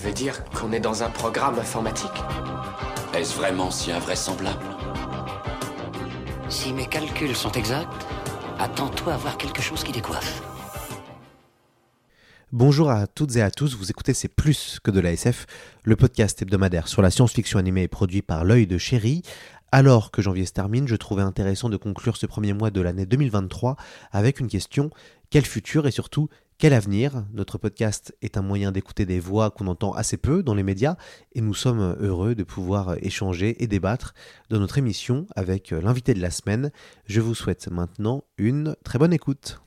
Tu veux dire qu'on est dans un programme informatique Est-ce vraiment si invraisemblable Si mes calculs sont exacts, attends-toi à voir quelque chose qui décoiffe. Bonjour à toutes et à tous, vous écoutez C'est plus que de la SF, le podcast hebdomadaire sur la science-fiction animée et produit par l'œil de chéri. Alors que janvier se termine, je trouvais intéressant de conclure ce premier mois de l'année 2023 avec une question quel futur et surtout quel avenir? Notre podcast est un moyen d'écouter des voix qu'on entend assez peu dans les médias et nous sommes heureux de pouvoir échanger et débattre de notre émission avec l'invité de la semaine. Je vous souhaite maintenant une très bonne écoute.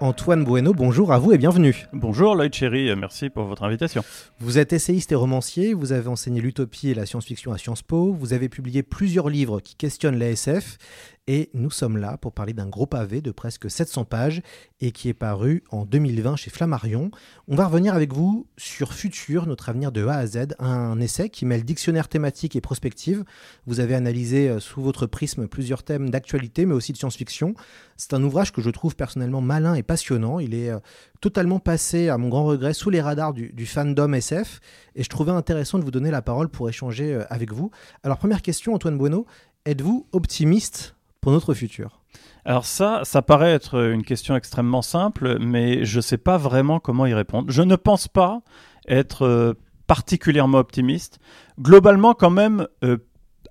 Antoine Bueno, bonjour à vous et bienvenue. Bonjour Lloyd Cherry, merci pour votre invitation. Vous êtes essayiste et romancier, vous avez enseigné l'utopie et la science-fiction à Sciences Po, vous avez publié plusieurs livres qui questionnent la SF et nous sommes là pour parler d'un gros pavé de presque 700 pages et qui est paru en 2020 chez Flammarion. On va revenir avec vous sur Futur, notre avenir de A à Z, un essai qui mêle dictionnaire thématique et prospective. Vous avez analysé euh, sous votre prisme plusieurs thèmes d'actualité mais aussi de science-fiction. C'est un ouvrage que je trouve personnellement malin et passionnant. Il est euh, totalement passé, à mon grand regret, sous les radars du, fandom SF et je trouvais intéressant de vous donner la parole pour échanger euh, avec vous. Alors première question, Antoine Bueno, êtes-vous optimiste pour notre futur Alors ça, ça paraît être une question extrêmement simple, mais je ne sais pas vraiment comment y répondre. Je ne pense pas être euh, particulièrement optimiste. Globalement, quand même, euh,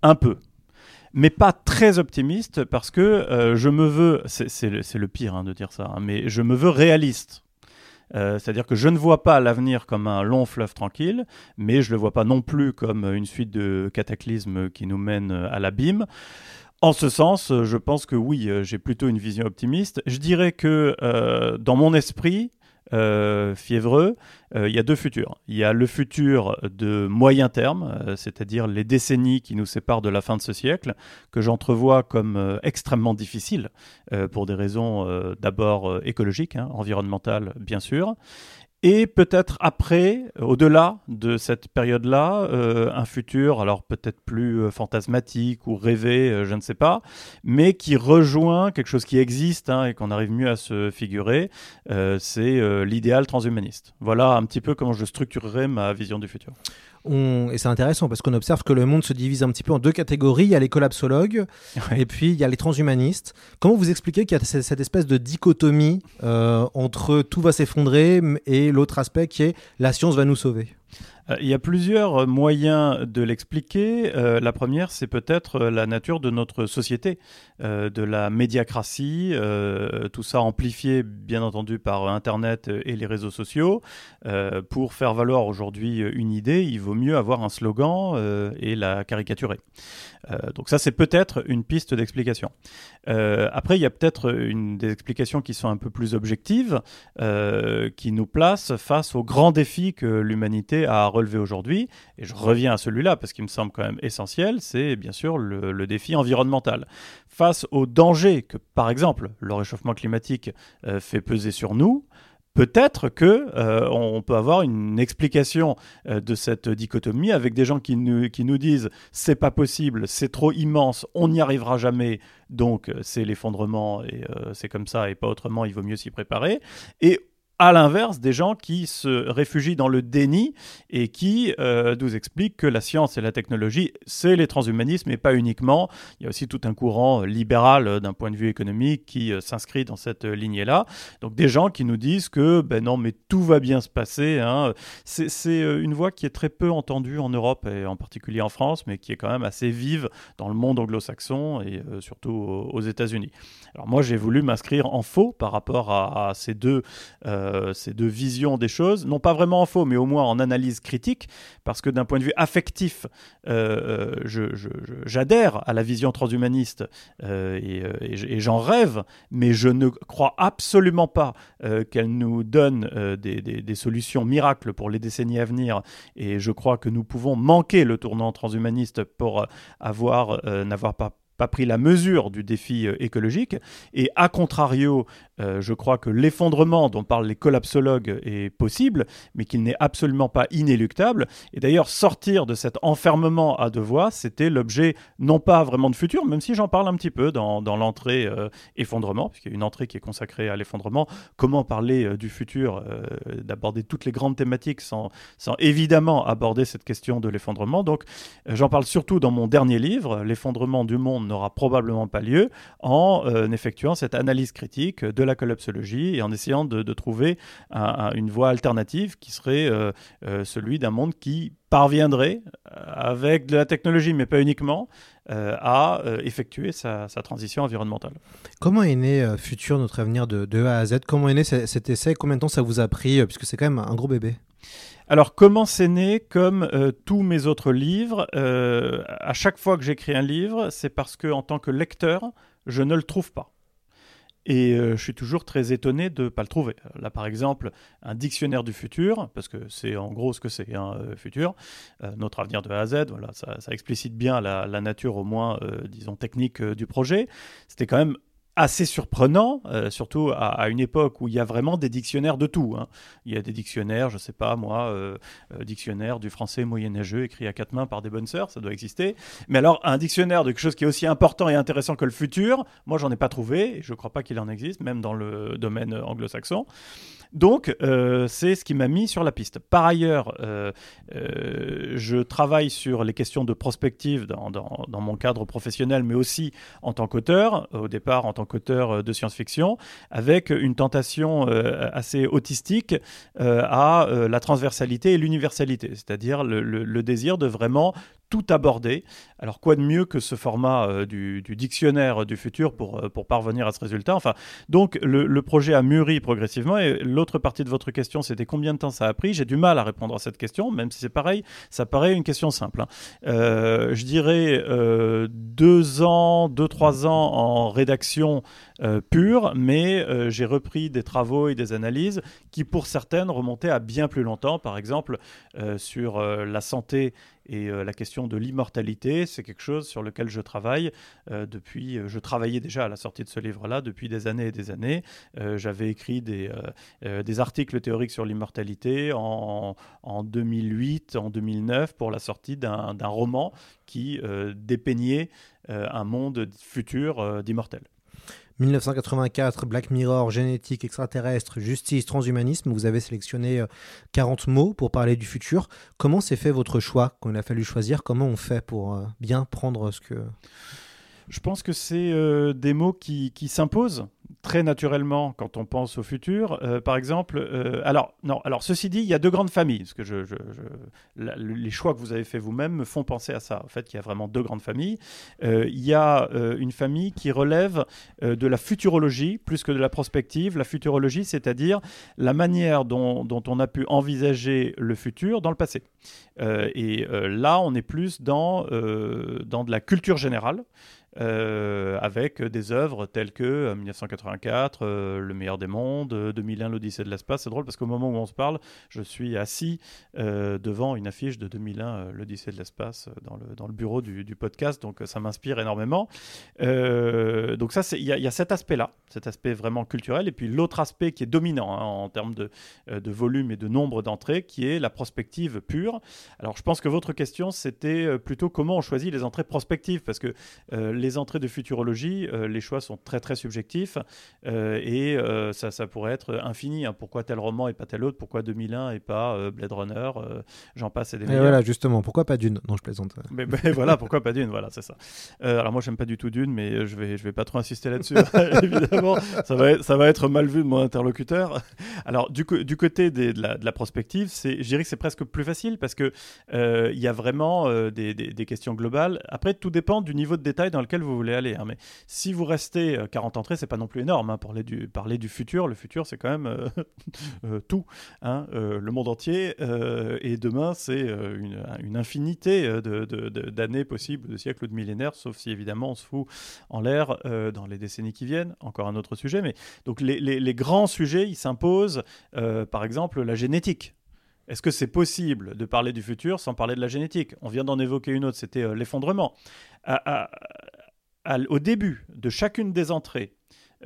un peu. Mais pas très optimiste parce que euh, je me veux, c'est le, pire hein, de dire ça, hein, mais je me veux réaliste. C'est-à-dire que je ne vois pas l'avenir comme un long fleuve tranquille, mais je ne le vois pas non plus comme une suite de cataclysmes qui nous mènent à l'abîme. En ce sens, je pense que oui, j'ai plutôt une vision optimiste. Je dirais que euh, dans mon esprit, euh, fiévreux, euh, il y a deux futurs. Il y a le futur de moyen terme, euh, c'est-à-dire les décennies qui nous séparent de la fin de ce siècle, que j'entrevois comme euh, extrêmement difficiles, euh, pour des raisons d'abord écologiques, hein, environnementales bien sûr, et peut-être après, au-delà de cette période-là, euh, un futur, alors peut-être plus euh, fantasmatique ou rêvé, euh, je ne sais pas, mais qui rejoint quelque chose qui existe hein, et qu'on arrive mieux à se figurer, euh, c'est euh, l'idéal transhumaniste. Voilà un petit peu comment je structurerai ma vision du futur. On... Et c'est intéressant parce qu'on observe que le monde se divise un petit peu en deux catégories. Il y a les collapsologues Ouais. et puis il y a les transhumanistes. Comment vous expliquez qu'il y a cette espèce de dichotomie euh, entre tout va s'effondrer et l'autre aspect qui est la science va nous sauver? Il y a plusieurs moyens de l'expliquer. Euh, la première, c'est peut-être euh, la nature de notre société, euh, de la médiacratie, euh, tout ça amplifié bien entendu par Internet et les réseaux sociaux. Euh, pour faire valoir aujourd'hui une idée, il vaut mieux avoir un slogan euh, et la caricaturer. Euh, donc ça, c'est peut-être une piste d'explication. Euh, après, il y a peut-être une des explications qui sont un peu plus objectives, euh, qui nous placent face aux grands défis que l'humanité a à relever aujourd'hui. Et je reviens à celui-là parce qu'il me semble quand même essentiel, c'est bien sûr le, défi environnemental. Face aux dangers que, par exemple, le réchauffement climatique euh, fait peser sur nous, Peut-être que euh, on peut avoir une explication euh, de cette dichotomie avec des gens qui nous, qui nous disent c'est pas possible, c'est trop immense, on n'y arrivera jamais, donc c'est l'effondrement et c'est comme ça et pas autrement, il vaut mieux s'y préparer. Et à l'inverse, des gens qui se réfugient dans le déni et qui euh, nous expliquent que la science et la technologie, c'est les transhumanismes et pas uniquement. Il y a aussi tout un courant libéral euh, d'un point de vue économique qui euh, s'inscrit dans cette euh, lignée-là. Donc des gens qui nous disent que ben non, mais tout va bien se passer. hein. C'est une voix qui est très peu entendue en Europe et en particulier en France, mais qui est quand même assez vive dans le monde anglo-saxon et surtout aux, États-Unis. Alors moi, j'ai voulu m'inscrire en faux par rapport à, ces deux euh, ces deux visions des choses, non pas vraiment en faux, mais au moins en analyse critique, parce que d'un point de vue affectif, euh, j'adhère à la vision transhumaniste et, j'en rêve, mais je ne crois absolument pas qu'elle nous donne des, solutions miracles pour les décennies à venir, et je crois que nous pouvons manquer le tournant transhumaniste pour avoir n'avoir pas pas pris la mesure du défi euh, écologique. Et à contrario, euh, je crois que l'effondrement dont parlent les collapsologues est possible, mais qu'il n'est absolument pas inéluctable. Et d'ailleurs, sortir de cet enfermement à deux voies, c'était l'objet non pas vraiment de futur, même si j'en parle un petit peu dans, dans l'entrée euh, effondrement, puisqu'il y a une entrée qui est consacrée à l'effondrement. Comment parler du futur, d'aborder toutes les grandes thématiques sans, sans évidemment aborder cette question de l'effondrement. Donc, j'en parle surtout dans mon dernier livre, L'effondrement du monde n'aura probablement pas lieu en euh, effectuant cette analyse critique de la collapsologie et en essayant de, trouver une voie alternative qui serait euh, euh, celui d'un monde qui parviendrait, avec de la technologie, mais pas uniquement, à effectuer sa, transition environnementale. Comment est né Futur, notre avenir de, de, A à Z? Comment est né cet essai? Combien de temps ça vous a pris Puisque c'est quand même un gros bébé? Alors, comment c'est né? Comme euh, tous mes autres livres, euh, à chaque fois que j'écris un livre, c'est parce que, en tant que lecteur, je ne le trouve pas. Et euh, je suis toujours très étonné de ne pas le trouver. Là, par exemple, un dictionnaire du futur, parce que c'est en gros ce que c'est, un hein, futur, notre avenir de A à Z, voilà, ça, explicite bien la nature, au moins, disons, technique du projet. C'était quand même assez surprenant, euh, surtout à, une époque où il y a vraiment des dictionnaires de tout. Hein. Il y a des dictionnaires, je sais pas moi, euh, euh, dictionnaire du français moyenâgeux écrit à quatre mains par des bonnes sœurs, ça doit exister. Mais alors un dictionnaire de quelque chose qui est aussi important et intéressant que le futur, moi j'en ai pas trouvé, et je crois pas qu'il en existe, même dans le domaine anglo-saxon. Donc, euh, c'est ce qui m'a mis sur la piste. Par ailleurs, euh, euh, je travaille sur les questions de prospective dans, mon cadre professionnel, mais aussi en tant qu'auteur, au départ en tant qu'auteur de science-fiction, avec une tentation assez autistique à la transversalité et l'universalité, c'est-à-dire le, désir de vraiment tout aborder. Alors quoi de mieux que ce format euh, du, dictionnaire du futur pour, euh, pour parvenir à ce résultat? Enfin, donc le, projet a mûri progressivement et l'autre partie de votre question, c'était combien de temps ça a pris? J'ai du mal à répondre à cette question, même si c'est pareil, ça paraît une question simple. Hein. Euh, je dirais deux ans, deux trois ans en rédaction pure, mais j'ai repris des travaux et des analyses qui, pour certaines, remontaient à bien plus longtemps. Par exemple, sur la santé et euh, la question de l'immortalité, c'est quelque chose sur lequel je travaille euh, depuis. Euh, je travaillais déjà à la sortie de ce livre-là depuis des années et des années. J'avais écrit des, des articles théoriques sur l'immortalité en, en, 2008, en 2009 pour la sortie d'un roman qui dépeignait un monde futur d'immortels. 1984, Black Mirror, génétique extraterrestre, justice, transhumanisme. Vous avez sélectionné 40 euh, mots pour parler du futur. Comment s'est fait votre choix quand il a fallu choisir? Comment on fait pour euh, bien prendre ce que... Je pense que c'est euh, des mots qui, qui s'imposent très naturellement quand on pense au futur. Euh, par exemple, euh, alors, non, alors ceci dit, il y a deux grandes familles. Parce que les choix que vous avez fait vous-même me font penser à ça. En fait, il y a vraiment deux grandes familles. Euh, il y a une famille qui relève de la futurologie plus que de la prospective. La futurologie, c'est-à-dire la manière dont, dont, on a pu envisager le futur dans le passé. et là, on est plus dans, dans de la culture générale. Euh, avec des œuvres telles que 1984, euh, euh, Le meilleur des mondes, 2001, l'Odyssée de l'espace. C'est drôle parce qu'au moment où on se parle, je suis assis devant une affiche de 2001, l'Odyssée de l'espace, dans le, bureau du, podcast, donc ça m'inspire énormément. donc ça, il y, y, a cet aspect-là, cet aspect vraiment culturel, et puis l'autre aspect qui est dominant hein, en termes de, de volume et de nombre d'entrées, qui est la prospective pure. Alors je pense que votre question, c'était plutôt comment on choisit les entrées prospectives, parce que les entrées de futurologie, euh, les choix sont très très subjectifs euh, et euh, ça, ça, pourrait être infini. Hein. Pourquoi tel roman et pas tel autre? Pourquoi 2001 et pas Blade Runner J'en passe et des Et voilà, justement, pourquoi pas Dune? Non, je plaisante. Mais, voilà, pourquoi pas Dune? Voilà, c'est ça. alors moi, j'aime pas du tout Dune, mais je vais, je vais pas trop insister là-dessus. Évidemment, ça va, être, ça va être mal vu de mon interlocuteur. Alors du, du côté de, la, de, la, prospective, je dirais que c'est presque plus facile parce que il y a vraiment des, des, des questions globales. Après, tout dépend du niveau de détail dans lequel vous voulez aller. hein. Mais si vous restez euh, 40 entrées, c'est pas non plus énorme. hein, parler, du, futur, le futur, c'est quand même euh, euh, tout. hein, euh, le monde entier. euh, et demain, c'est euh, une, infinité euh, d'années possibles, de siècles ou de millénaires, sauf si évidemment on se fout en l'air euh, dans les décennies qui viennent. Encore un autre sujet. Mais donc les, grands sujets, ils s'imposent. euh, par exemple, la génétique. Est-ce que c'est possible de parler du futur sans parler de la génétique? On vient d'en évoquer une autre, c'était euh, l'effondrement. Au début de chacune des entrées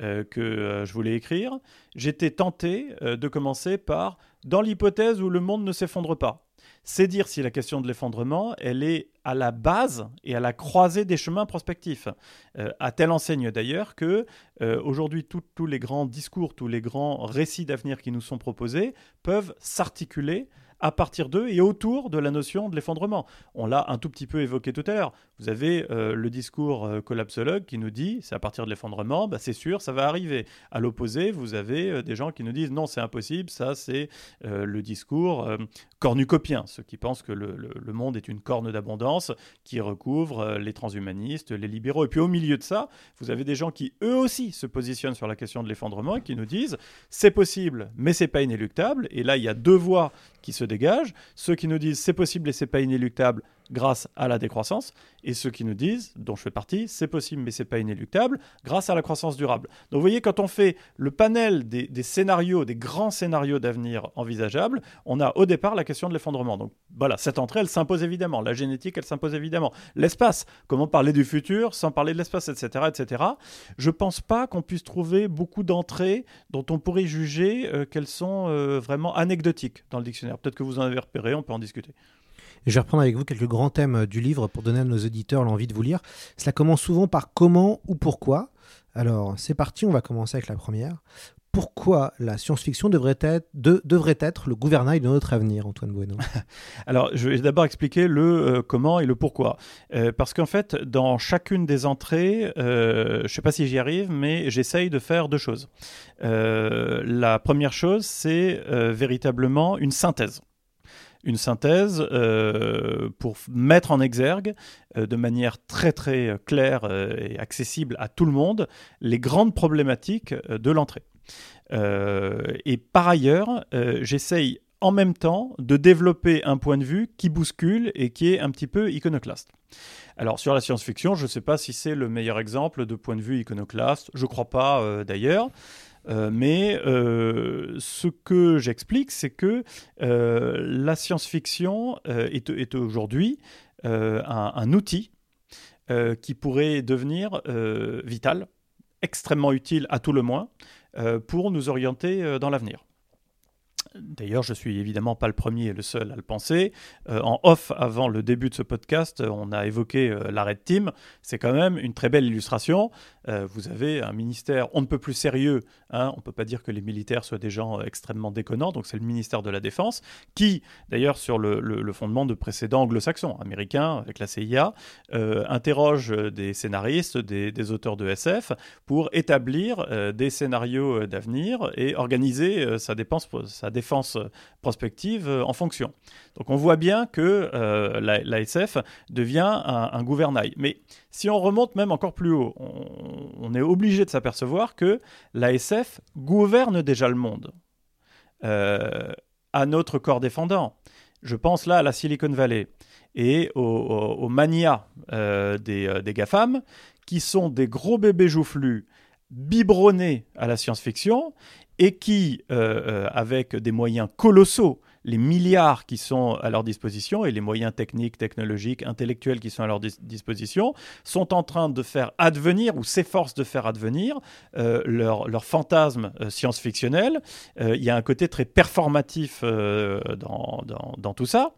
euh, que euh, je voulais écrire, j'étais tenté euh, de commencer par dans l'hypothèse où le monde ne s'effondre pas. C'est dire si la question de l'effondrement, elle est à la base et à la croisée des chemins prospectifs. À telle enseigne d'ailleurs que aujourd'hui tous les grands discours, tous les grands récits d'avenir qui nous sont proposés peuvent s'articuler à partir d'eux et autour de la notion de l'effondrement. On l'a un tout petit peu évoqué tout à l'heure. Vous avez euh, le discours euh, collapsologue qui nous dit c'est à partir de l'effondrement, bah, c'est sûr, ça va arriver. À l'opposé, vous avez euh, des gens qui nous disent non, c'est impossible, ça c'est le discours cornucopien, ceux qui pensent que le, monde est une corne d'abondance qui recouvre les transhumanistes, les libéraux. Et puis au milieu de ça, vous avez des gens qui eux aussi se positionnent sur la question de l'effondrement et qui nous disent c'est possible, mais c'est pas inéluctable. Et là, il y a deux voix qui se dégagent. Ceux qui nous disent c'est possible et c'est pas inéluctable grâce à la décroissance, et ceux qui nous disent, dont je fais partie, c'est possible mais c'est pas inéluctable grâce à la croissance durable. Donc vous voyez, quand on fait le panel des, scénarios, des grands scénarios d'avenir envisageables, on a au départ la question de l'effondrement. Donc voilà, cette entrée, elle s'impose évidemment. La génétique, elle s'impose évidemment. L'espace, comment parler du futur sans parler de l'espace, etc., etc. Je pense pas qu'on puisse trouver beaucoup d'entrées dont on pourrait juger euh, qu'elles sont euh, vraiment anecdotiques dans le dictionnaire. Peut-être que vous en avez repéré, on peut en discuter. Je vais reprendre avec vous quelques grands thèmes euh, du livre pour donner à nos auditeurs l'envie de vous lire. Cela commence souvent par comment ou pourquoi. Alors, c'est parti, on va commencer avec la première. Pourquoi la science-fiction devrait être, être le gouvernail de notre avenir, Antoine Bueno? Alors, je vais d'abord expliquer le euh, comment et le pourquoi. Euh, parce qu'en fait, dans chacune des entrées, je ne sais pas si j'y arrive, mais j'essaye de faire deux choses. La première chose, c'est véritablement une synthèse. Une synthèse euh, pour mettre en exergue euh, de manière très très euh, claire et accessible à tout le monde les grandes problématiques de l'entrée. Et par ailleurs, j'essaye en même temps de développer un point de vue qui bouscule et qui est un petit peu iconoclaste. Alors sur la science-fiction, je ne sais pas si c'est le meilleur exemple de point de vue iconoclaste, je ne crois pas d'ailleurs. Euh, mais euh, ce que j'explique, c'est que euh, la science-fiction est, aujourd'hui un, outil qui pourrait devenir vital, extrêmement utile à tout le moins, pour nous orienter dans l'avenir. D'ailleurs, je suis évidemment pas le premier et le seul à le penser. Euh, en off, avant le début de ce podcast, euh, on a évoqué euh, l'arrêt de team. C'est quand même une très belle illustration. Vous avez un ministère on ne peut plus sérieux. Hein, on ne peut pas dire que les militaires soient des gens extrêmement déconnants. Donc c'est le ministère de la Défense qui, d'ailleurs sur le, fondement de précédents anglo-saxons, américains avec la CIA, interroge des scénaristes, des, auteurs de SF pour établir des scénarios d'avenir et organiser dépense, sa défense euh, prospective euh, en fonction. Donc on voit bien que euh, la, la SF devient un, gouvernail. Mais si on remonte même encore plus haut, on, est obligé de s'apercevoir que la SF gouverne déjà le monde euh, à notre corps défendant. Je pense là à la Silicon Valley et aux, aux- aux manias des GAFAM, qui sont des gros bébés joufflus biberonnés à la science-fiction et qui, euh, euh, avec des moyens colossaux, les milliards qui sont à leur disposition et les moyens techniques, technologiques, intellectuels qui sont à leur dis- disposition, sont en train de faire advenir ou s'efforcent de faire advenir euh, leur, leur fantasme euh, science-fictionnel. Euh, il y a un côté très performatif dans, dans- dans tout ça.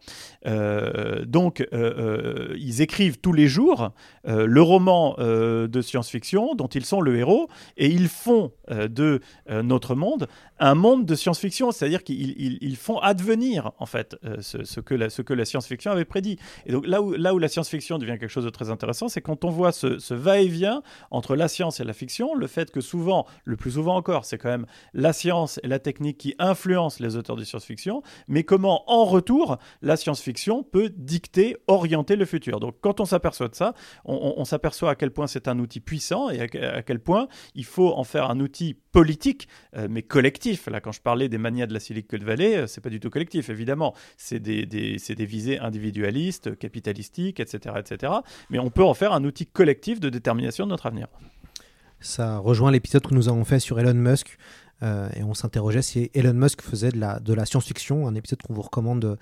Donc, ils écrivent tous les jours le roman de science-fiction dont ils sont le héros et ils font de notre monde un monde de science-fiction, c'est-à-dire qu'ils ils- ils font advenir en fait ce, ce, que la, science-fiction avait prédit. Et donc là où, la science-fiction devient quelque chose de très intéressant, c'est quand on voit ce, ce va-et-vient entre la science et la fiction, le fait que souvent, le plus souvent encore, c'est quand même la science et la technique qui influencent les auteurs de science-fiction, mais comment en retour la science-fiction peut dicter, orienter le futur. Donc quand on s'aperçoit de ça, on, s'aperçoit à quel point c'est un outil puissant et à, quel point il faut en faire un outil politique, euh, mais collectif. Là, quand je parlais des manias de la Silicon Valley, euh, c'est pas du tout collectif, évidemment. C'est des, des, des, visées individualistes, capitalistiques, etc., etc. Mais on peut en faire un outil collectif de détermination de notre avenir. Ça rejoint l'épisode que nous avons fait sur Elon Musk. Euh, et on s'interrogeait si Elon Musk faisait de la, science-fiction, un épisode qu'on vous recommande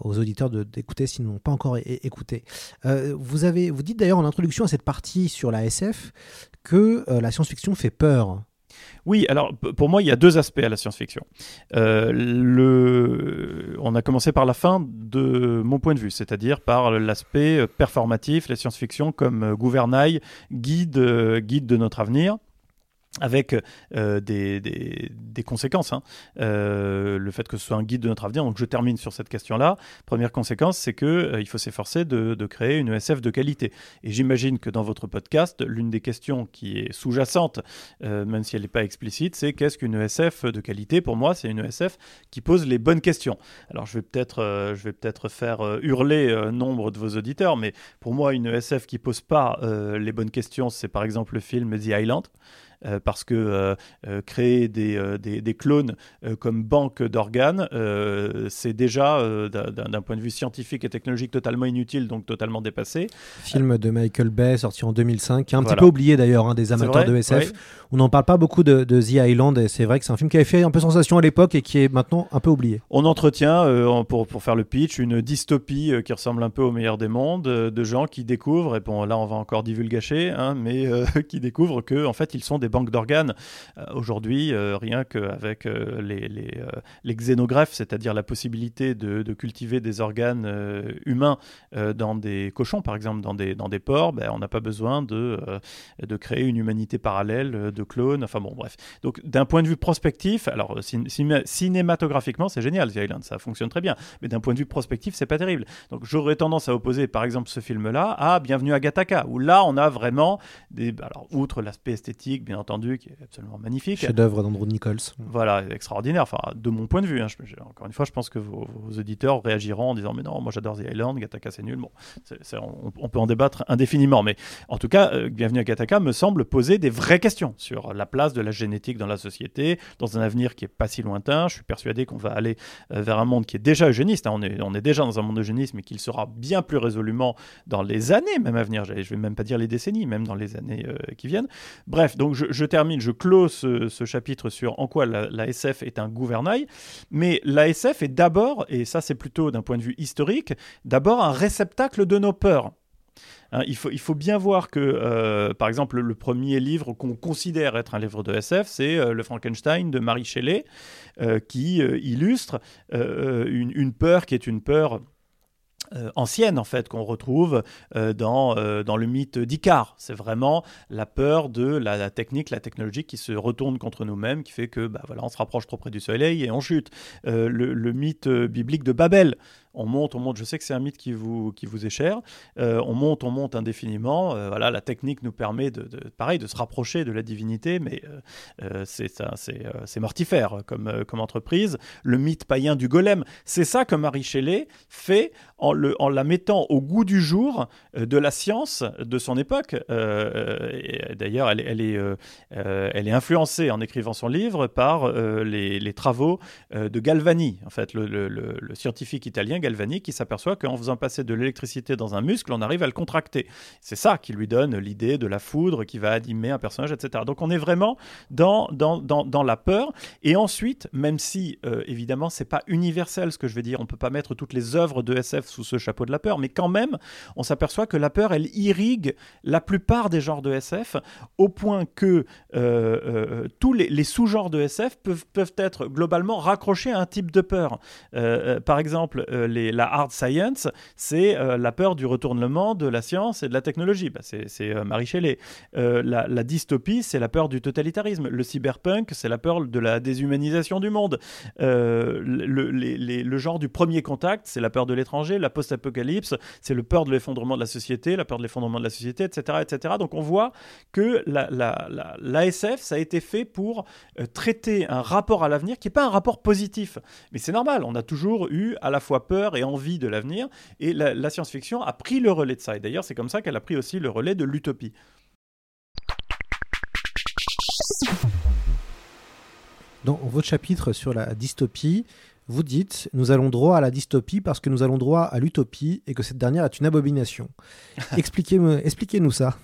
aux auditeurs d'écouter s'ils n'ont pas encore écouté. vous, avez, vous dites d'ailleurs en introduction à cette partie sur la SF que la science-fiction fait peur. Oui, alors pour moi, il y a deux aspects à la science-fiction. Euh. On a commencé par la fin de mon point de vue, c'est-à-dire par l'aspect performatif, la science-fiction comme gouvernail, guide, guide de notre avenir avec euh, des, conséquences. Hein. Euh, le fait que ce soit un guide de notre avenir. Donc je termine sur cette question-là. Première conséquence, c'est qu'il euh, faut s'efforcer de, créer une ESF de qualité. Et j'imagine que dans votre podcast, l'une des questions qui est sous-jacente, même si elle n'est pas explicite, c'est qu'est-ce qu'une ESF de qualité? Pour moi, c'est une ESF qui pose les bonnes questions. Alors je vais peut-être je peut-être faire hurler nombre de vos auditeurs, mais pour moi, une ESF qui pose pas les bonnes questions, c'est par exemple le film The Island. Euh, parce que euh, euh, créer des, des, clones comme banque d'organes, c'est déjà, d'un point de vue scientifique et technologique, totalement inutile, donc totalement dépassé. Film de Michael Bay, sorti en 2005, qui est un petit peu oublié d'ailleurs hein, des amateurs de SF. On n'en parle pas beaucoup de, The Island, et c'est vrai que c'est un film qui avait fait un peu sensation à l'époque et qui est maintenant un peu oublié. On entretient, pour, pour faire le pitch, une dystopie qui ressemble un peu au meilleur des mondes, de gens qui découvrent, et bon là on va encore divulgacher, hein, mais qui découvrent que en fait ils sont des banque d'organes. Euh, aujourd'hui, euh, rien qu'avec euh, les, les, les, xénogreffes, c'est-à-dire la possibilité de, de, cultiver des organes humains dans des cochons, par exemple, dans des, dans des porcs, ben, on n'a pas besoin de, de créer une humanité parallèle de clones. Enfin bon, bref. Donc, d'un point de vue prospectif, alors cinématographiquement, c'est génial, The ça fonctionne très bien. Mais d'un point de vue prospectif, c'est pas terrible. Donc, j'aurais tendance à opposer, par exemple, ce film-là à Bienvenue à Gattaca, où là, on a vraiment des. Alors, outre l'aspect esthétique, bien entendu, qui est absolument magnifique. Chef-d'œuvre d'Andrew Nichols. Voilà, extraordinaire. Enfin, de mon point de vue, hein, encore une fois, je pense que vos, auditeurs réagiront en disant Mais non, moi j'adore The Island, Gattaca c'est nul. Bon, on, peut en débattre indéfiniment, mais en tout cas, euh, Bienvenue à Gattaca me semble poser des vraies questions sur la place de la génétique dans la société, dans un avenir qui est pas si lointain. Je suis persuadé qu'on va aller euh, vers un monde qui est déjà eugéniste. Hein. On, est, on est déjà dans un monde eugéniste, mais qu'il sera bien plus résolument dans les années même à venir. Je vais même pas dire les décennies, même dans les années euh, qui viennent. Bref, donc je, je termine je close ce, chapitre sur en quoi la, SF est un gouvernail, mais la SF est d'abord, et ça c'est plutôt d'un point de vue historique, d'abord un réceptacle de nos peurs. Hein, il, faut, bien voir que, euh, par exemple, le premier livre qu'on considère être un livre de SF, c'est euh, Le Frankenstein de Marie Shelley, euh, qui illustre une, peur qui est une peur ancienne en fait qu'on retrouve euh, dans, euh, dans le mythe d'Icare. C'est vraiment la peur de la, technique, la technologie qui se retourne contre nous-mêmes, qui fait que bah, voilà, on se rapproche trop près du soleil et on chute. le, mythe biblique de Babel, on monte, on monte. Je sais que c'est un mythe qui vous, qui vous est cher. Euh, on monte, on monte indéfiniment. Euh, voilà, la technique nous permet de, pareil, de se rapprocher de la divinité, mais euh, c'est mortifère comme, comme entreprise. Le mythe païen du golem, c'est ça que Marie Shelley fait en, le, en la mettant au goût du jour de la science de son époque. D'ailleurs, elle, elle, est, elle est influencée en écrivant son livre par les, les, travaux de Galvani, en fait, le, le, le scientifique italien galvanique qui s'aperçoit qu'en faisant passer de l'électricité dans un muscle, on arrive à le contracter. C'est ça qui lui donne l'idée de la foudre qui va animer un personnage, etc. Donc on est vraiment dans, dans, dans, la peur. Et ensuite, même si euh, évidemment c'est pas universel ce que je vais dire, on peut pas mettre toutes les œuvres de SF sous ce chapeau de la peur, mais quand même, on s'aperçoit que la peur, elle irrigue la plupart des genres de SF, au point que euh, euh, tous les, sous-genres de SF peuvent, peuvent être globalement raccrochés à un type de peur. par exemple, la hard science, c'est euh, la peur du retournement de la science et de la technologie. Bah, c'est euh, Marie Shelley. Euh, la, dystopie, c'est la peur du totalitarisme. Le cyberpunk, c'est la peur de la déshumanisation du monde. Le, genre du premier contact, c'est la peur de l'étranger. La post-apocalypse, c'est le peur de l'effondrement de la société, la peur de l'effondrement de la société, etc., etc. Donc on voit que l'ASF, la, ça a été fait pour traiter un rapport à l'avenir qui n'est pas un rapport positif. Mais c'est normal, on a toujours eu à la fois peur et envie de l'avenir, et la, la science-fiction a pris le relais de ça. Et d'ailleurs, c'est comme ça qu'elle a pris aussi le relais de l'utopie. Dans votre chapitre sur la dystopie, vous dites Nous allons droit à la dystopie parce que nous allons droit à l'utopie et que cette dernière est une abomination. Expliquez-nous expliquez ça.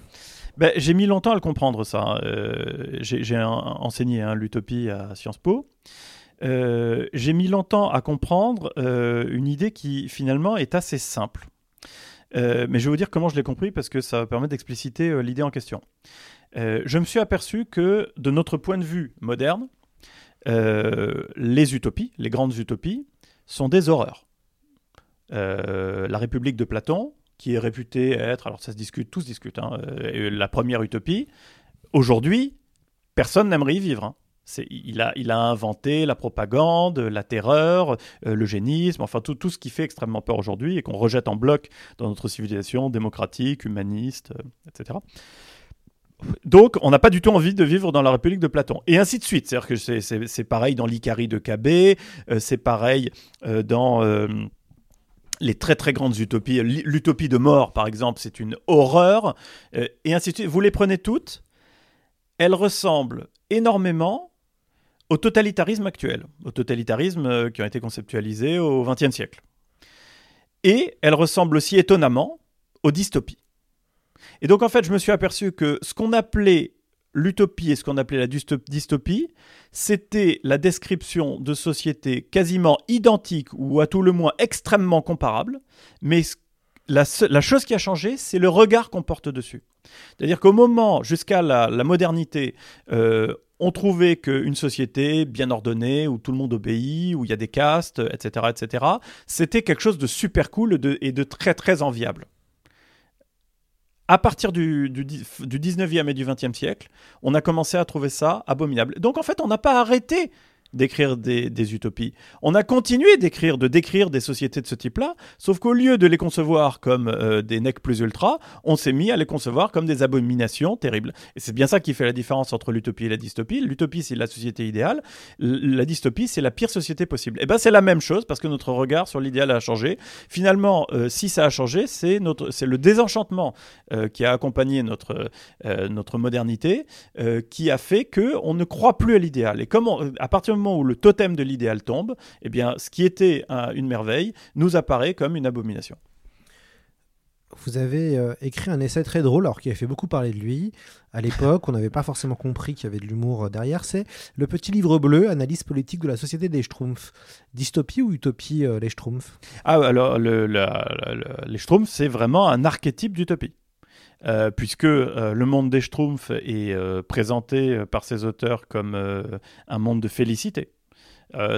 Ben, j'ai mis longtemps à le comprendre, ça. Euh, j'ai enseigné hein, l'utopie à Sciences Po. Euh, j'ai mis longtemps à comprendre euh, une idée qui finalement est assez simple. Euh, mais je vais vous dire comment je l'ai compris parce que ça va permettre d'expliciter l'idée en question. je me suis aperçu que de notre point de vue moderne, les utopies, les grandes utopies, sont des horreurs. la République de Platon, qui est réputée être, alors ça se discute, tous discutent, hein, la première utopie, aujourd'hui, personne n'aimerait y vivre. Hein il, a, inventé la propagande, la terreur, euh, l'eugénisme, enfin tout, ce qui fait extrêmement peur aujourd'hui et qu'on rejette en bloc dans notre civilisation démocratique, humaniste, euh, etc. Donc, on n'a pas du tout envie de vivre dans la République de Platon. Et ainsi de suite. C'est-à-dire que c'est pareil dans l'Icarie de Cabé, euh, c'est pareil dans les très très grandes utopies. L'utopie de mort, par exemple, c'est une horreur. et ainsi de suite. Vous les prenez toutes, elles ressemblent énormément au totalitarisme actuel, au totalitarisme euh, qui ont été conceptualisés au XXe siècle. Et elle ressemble aussi étonnamment aux dystopies. Et donc en fait, je me suis aperçu que ce qu'on appelait l'utopie et ce qu'on appelait la dystopie, c'était la description de sociétés quasiment identiques ou à tout le moins extrêmement comparables, mais la, chose qui a changé, c'est le regard qu'on porte dessus. C'est-à-dire qu'au moment, jusqu'à la, modernité, euh, on trouvait qu'une société bien ordonnée, où tout le monde obéit, où il y a des castes, etc., etc., c'était quelque chose de super cool et de très très enviable. À partir du, du, du 19e et du 20e siècle, on a commencé à trouver ça abominable. Donc en fait, on n'a pas arrêté d'écrire des, utopies. On a continué d'écrire, de décrire des sociétés de ce type-là, sauf qu'au lieu de les concevoir comme euh, des necks plus ultra, on s'est mis à les concevoir comme des abominations terribles. Et c'est bien ça qui fait la différence entre l'utopie et la dystopie. L'utopie, c'est la société idéale. La dystopie, c'est la pire société possible. Et eh ben c'est la même chose parce que notre regard sur l'idéal a changé. Finalement, euh, si ça a changé, c'est le désenchantement euh, qui a accompagné notre notre modernité, qui a fait que on ne croit plus à l'idéal. Et comme à partir du moment où le totem de l'idéal tombe, eh bien, ce qui était une merveille nous apparaît comme une abomination. Vous avez euh, écrit un essai très drôle, alors qui a fait beaucoup parler de lui. À l'époque, on n'avait pas forcément compris qu'il y avait de l'humour euh, derrière. C'est Le Petit Livre Bleu, analyse politique de la société des Schtroumpfs. Dystopie ou utopie, euh, les Schtroumpfs? Ah, alors, le, les Schtroumpfs, c'est vraiment un archétype d'utopie. Euh, puisque euh, le monde des Schtroumpfs est euh, présenté par ses auteurs comme un monde de félicité.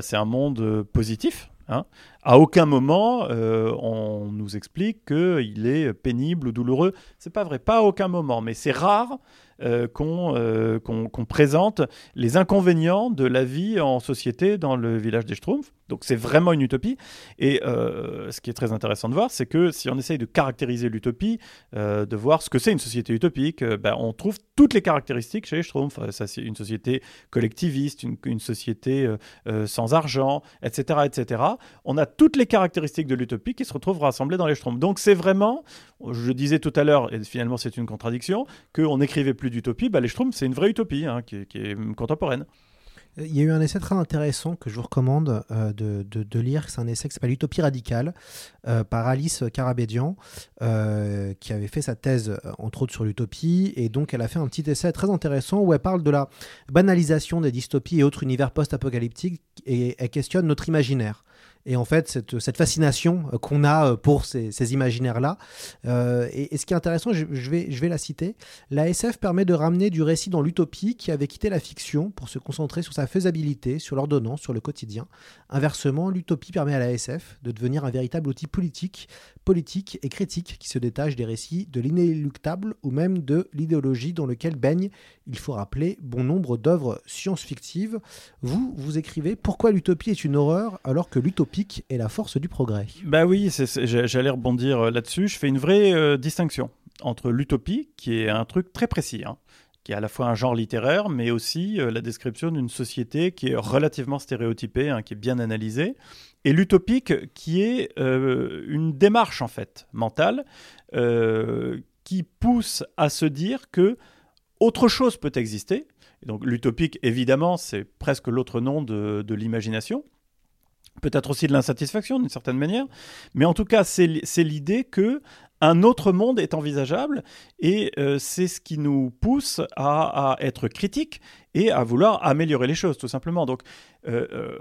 c'est un monde positif. Hein. À aucun moment on nous explique qu'il est pénible ou douloureux. C'est pas vrai, pas à aucun moment, mais c'est rare qu'on présente les inconvénients de la vie en société dans le village des Schtroumpfs. Donc c'est vraiment une utopie. Et euh, ce qui est très intéressant de voir, c'est que si on essaye de caractériser l'utopie, euh, de voir ce que c'est une société utopique, euh, ben, on trouve toutes les caractéristiques chez les Schtroumpfs. Ça, c'est une société collectiviste, une, société sans argent, etc., etc. On a toutes les caractéristiques de l'utopie qui se retrouvent rassemblées dans les Schtroumpfs. Donc c'est vraiment, je disais tout à l'heure, et finalement c'est une contradiction, qu'on n'écrivait plus d'utopie. Ben, les Schtroumpfs, c'est une vraie utopie hein, qui est contemporaine. Il y a eu un essai très intéressant que je vous recommande euh, de, lire. C'est un essai qui s'appelle Utopie radicale euh, par Alice Karabédian, euh, qui avait fait sa thèse entre autres sur l'utopie. Et donc elle a fait un petit essai très intéressant où elle parle de la banalisation des dystopies et autres univers post-apocalyptiques et elle questionne notre imaginaire. Et en fait cette, fascination euh, qu'on a euh, pour ces, imaginaires-là. Euh, et, ce qui est intéressant, je, vais, je vais la citer, la SF permet de ramener du récit dans l'utopie qui avait quitté la fiction pour se concentrer sur sa faisabilité, sur l'ordonnance, sur le quotidien. Inversement, l'utopie permet à la SF de devenir un véritable outil politique, politique et critique qui se détache des récits de l'inéluctable ou même de l'idéologie dans lequel baigne, il faut rappeler, bon nombre d'œuvres science-fictives. Vous, vous écrivez pourquoi l'utopie est une horreur alors que est la force du progrès. Bah oui, j'allais rebondir euh, là-dessus. Je fais une vraie euh, distinction entre l'utopie, qui est un truc très précis, hein, qui est à la fois un genre littéraire, mais aussi euh, la description d'une société qui est relativement stéréotypée, hein, qui est bien analysée, et l'utopique, qui est une démarche en fait mentale, qui pousse à se dire que autre chose peut exister. Et donc l'utopique, évidemment, c'est presque l'autre nom de l'imagination. Peut-être aussi de l'insatisfaction d'une certaine manière, mais en tout cas, c'est l'idée que un autre monde est envisageable et euh, c'est ce qui nous pousse à, à être critique et à vouloir améliorer les choses, tout simplement. Donc, euh, euh,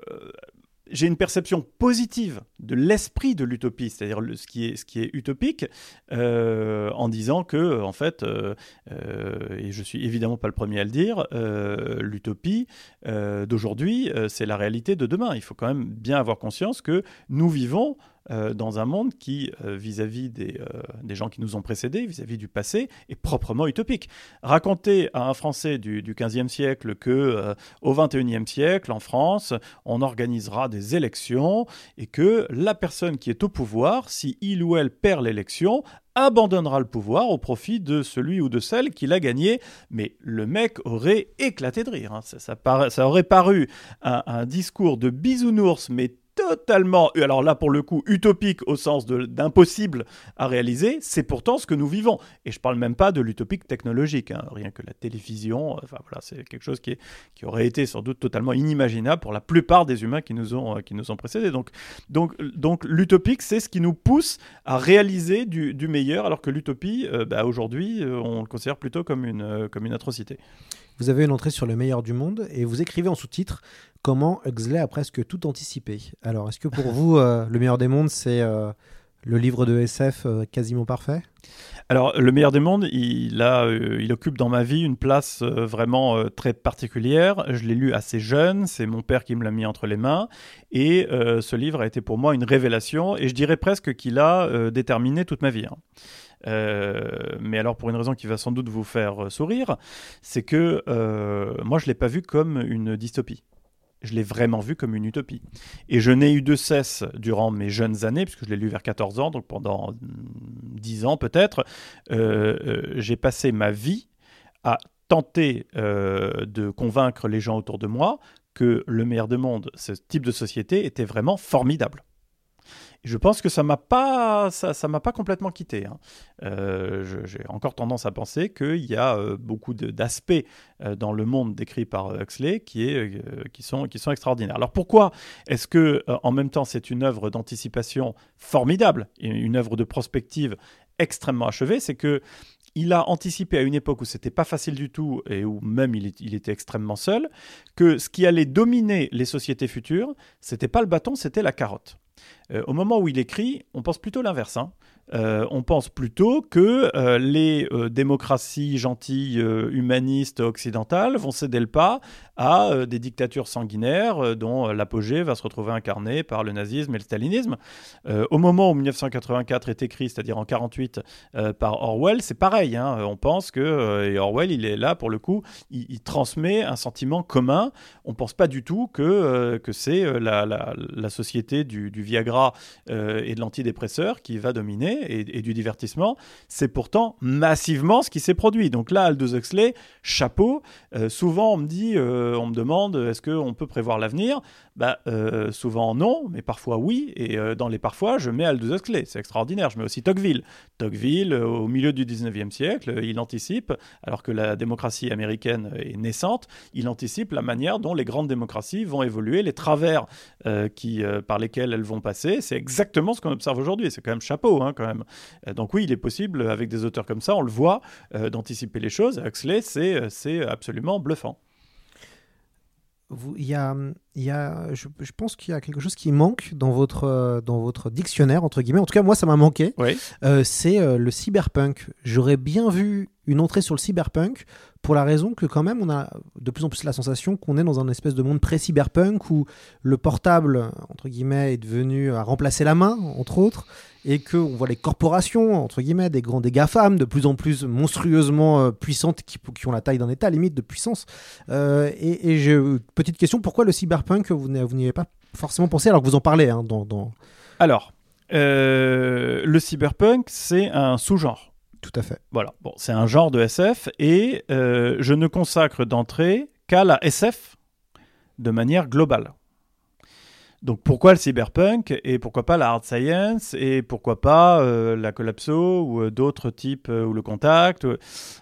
j'ai une perception positive de l'esprit de l'utopie, c'est-à-dire ce, qui est, utopique, euh, en disant que, en fait, euh, euh, et je suis évidemment pas le premier à le dire, l'utopie d'aujourd'hui, c'est la réalité de demain. Il faut quand même bien avoir conscience que nous vivons euh, dans un monde qui, euh, vis-à-vis des, euh, des gens qui nous ont précédés, vis-à-vis du passé, est proprement utopique. Raconter à un Français du, 15e siècle que au 21e siècle, en France, on organisera des élections et que la personne qui est au pouvoir, si il ou elle perd l'élection, abandonnera le pouvoir au profit de celui ou de celle qui l'a gagné. Mais le mec aurait éclaté de rire. hein. Ça aurait paru un, un discours de bisounours, mais totalement, alors là pour le coup, utopique au sens d'impossible à réaliser, c'est pourtant ce que nous vivons. Et je parle même pas de l'utopique technologique, hein. rien que la télévision, enfin voilà, c'est quelque chose qui, est- qui aurait été sans doute totalement inimaginable pour la plupart des humains qui nous ont, euh, qui nous ont précédés. Donc, donc, donc l'utopique, c'est ce qui nous pousse à réaliser du, meilleur, alors que l'utopie, euh, bah, aujourd'hui, euh, on le considère plutôt comme une, comme une atrocité. Vous avez une entrée sur le meilleur du monde et vous écrivez en sous-titre comment Huxley a presque tout anticipé. Alors, est-ce que pour vous, euh, le meilleur des mondes, c'est euh, le livre de SF euh, quasiment parfait? Alors, le meilleur des mondes, il, a, il occupe dans ma vie une place vraiment très particulière. Je l'ai lu assez jeune, c'est mon père qui me l'a mis entre les mains. Et ce livre a été pour moi une révélation, et je dirais presque qu'il a déterminé toute ma vie. hein. Euh, mais alors pour une raison qui va sans doute vous faire sourire, c'est que euh, moi je l'ai pas vu comme une dystopie. Je l'ai vraiment vu comme une utopie. Et je n'ai eu de cesse durant mes jeunes années, puisque je l'ai lu vers 14 ans, donc pendant mm, 10 ans peut-être, euh, euh, j'ai passé ma vie à tenter euh, de convaincre les gens autour de moi que le meilleur des mondes, ce type de société, était vraiment formidable. Je pense que ça m'a pas, ça, m'a pas complètement quitté. hein. Euh, J'ai encore tendance à penser qu'il y a euh, beaucoup d'aspects euh, dans le monde décrit par Huxley qui, sont, extraordinaires. Alors pourquoi est-ce que, en même temps, c'est une œuvre d'anticipation formidable, une œuvre de prospective extrêmement achevée C'est que il a anticipé à une époque où c'était pas facile du tout et où même il, il était extrêmement seul que ce qui allait dominer les sociétés futures, c'était pas le bâton, c'était la carotte. Euh, au moment où il écrit, on pense plutôt l'inverse. hein. Euh, on pense plutôt que euh, les démocraties gentilles, humanistes, occidentales vont céder le pas à des dictatures sanguinaires dont l'apogée va se retrouver incarnée par le nazisme et le stalinisme. Au moment où 1984 est écrit, c'est-à-dire en 48 euh, par Orwell, c'est pareil. hein. On pense que et Orwell, il est là pour le coup, il, transmet un sentiment commun. On pense pas du tout que, que c'est la, la- la société du, du Viagra euh, et de l'antidépresseur qui va dominer et, du divertissement. C'est pourtant massivement ce qui s'est produit. Donc là, Aldous Huxley, chapeau. Euh, souvent, on me dit, euh, on me demande, est-ce qu'on peut prévoir l'avenir? Bah, euh, Souvent non, mais parfois oui. Et dans les parfois, je mets Aldous Huxley. C'est extraordinaire. Je mets aussi Tocqueville. Tocqueville, au milieu du 19e siècle, il anticipe, alors que la démocratie américaine est naissante, il anticipe la manière dont les grandes démocraties vont évoluer, les travers qui, par lesquels elles vont passer. C'est exactement ce qu'on observe aujourd'hui. C'est quand même chapeau, hein, quand même. Euh, donc oui, il est possible, avec des auteurs comme ça, on le voit, euh, d'anticiper les choses. Huxley, c'est, euh, c'est absolument bluffant. il y a, il y a, je, je pense qu'il y a quelque chose qui manque dans votre, dans votre dictionnaire, entre guillemets. En tout cas, moi, ça m'a manqué. Oui. Euh, c'est le cyberpunk. J'aurais bien vu une entrée sur le cyberpunk pour la raison que quand même on a de plus en plus la sensation qu'on est dans un espèce de monde pré-cyberpunk où le portable entre guillemets est devenu à remplacer la main entre autres et que on voit les corporations entre guillemets des grands des GAFAM de plus en plus monstrueusement euh, puissantes qui, ont la taille d'un état limite de puissance Euh, et, et je, petite question pourquoi le cyberpunk vous n'y avez pas forcément pensé alors que vous en parlez hein, dans, dans... Alors, euh, le cyberpunk, c'est un sous-genre. Tout à fait Voilà, bon, c'est un genre de SF et euh, je ne consacre d'entrée qu'à la SF de manière globale. Donc pourquoi le cyberpunk et pourquoi pas la hard science et pourquoi pas euh, la collapso ou euh, d'autres types euh, ou le contact.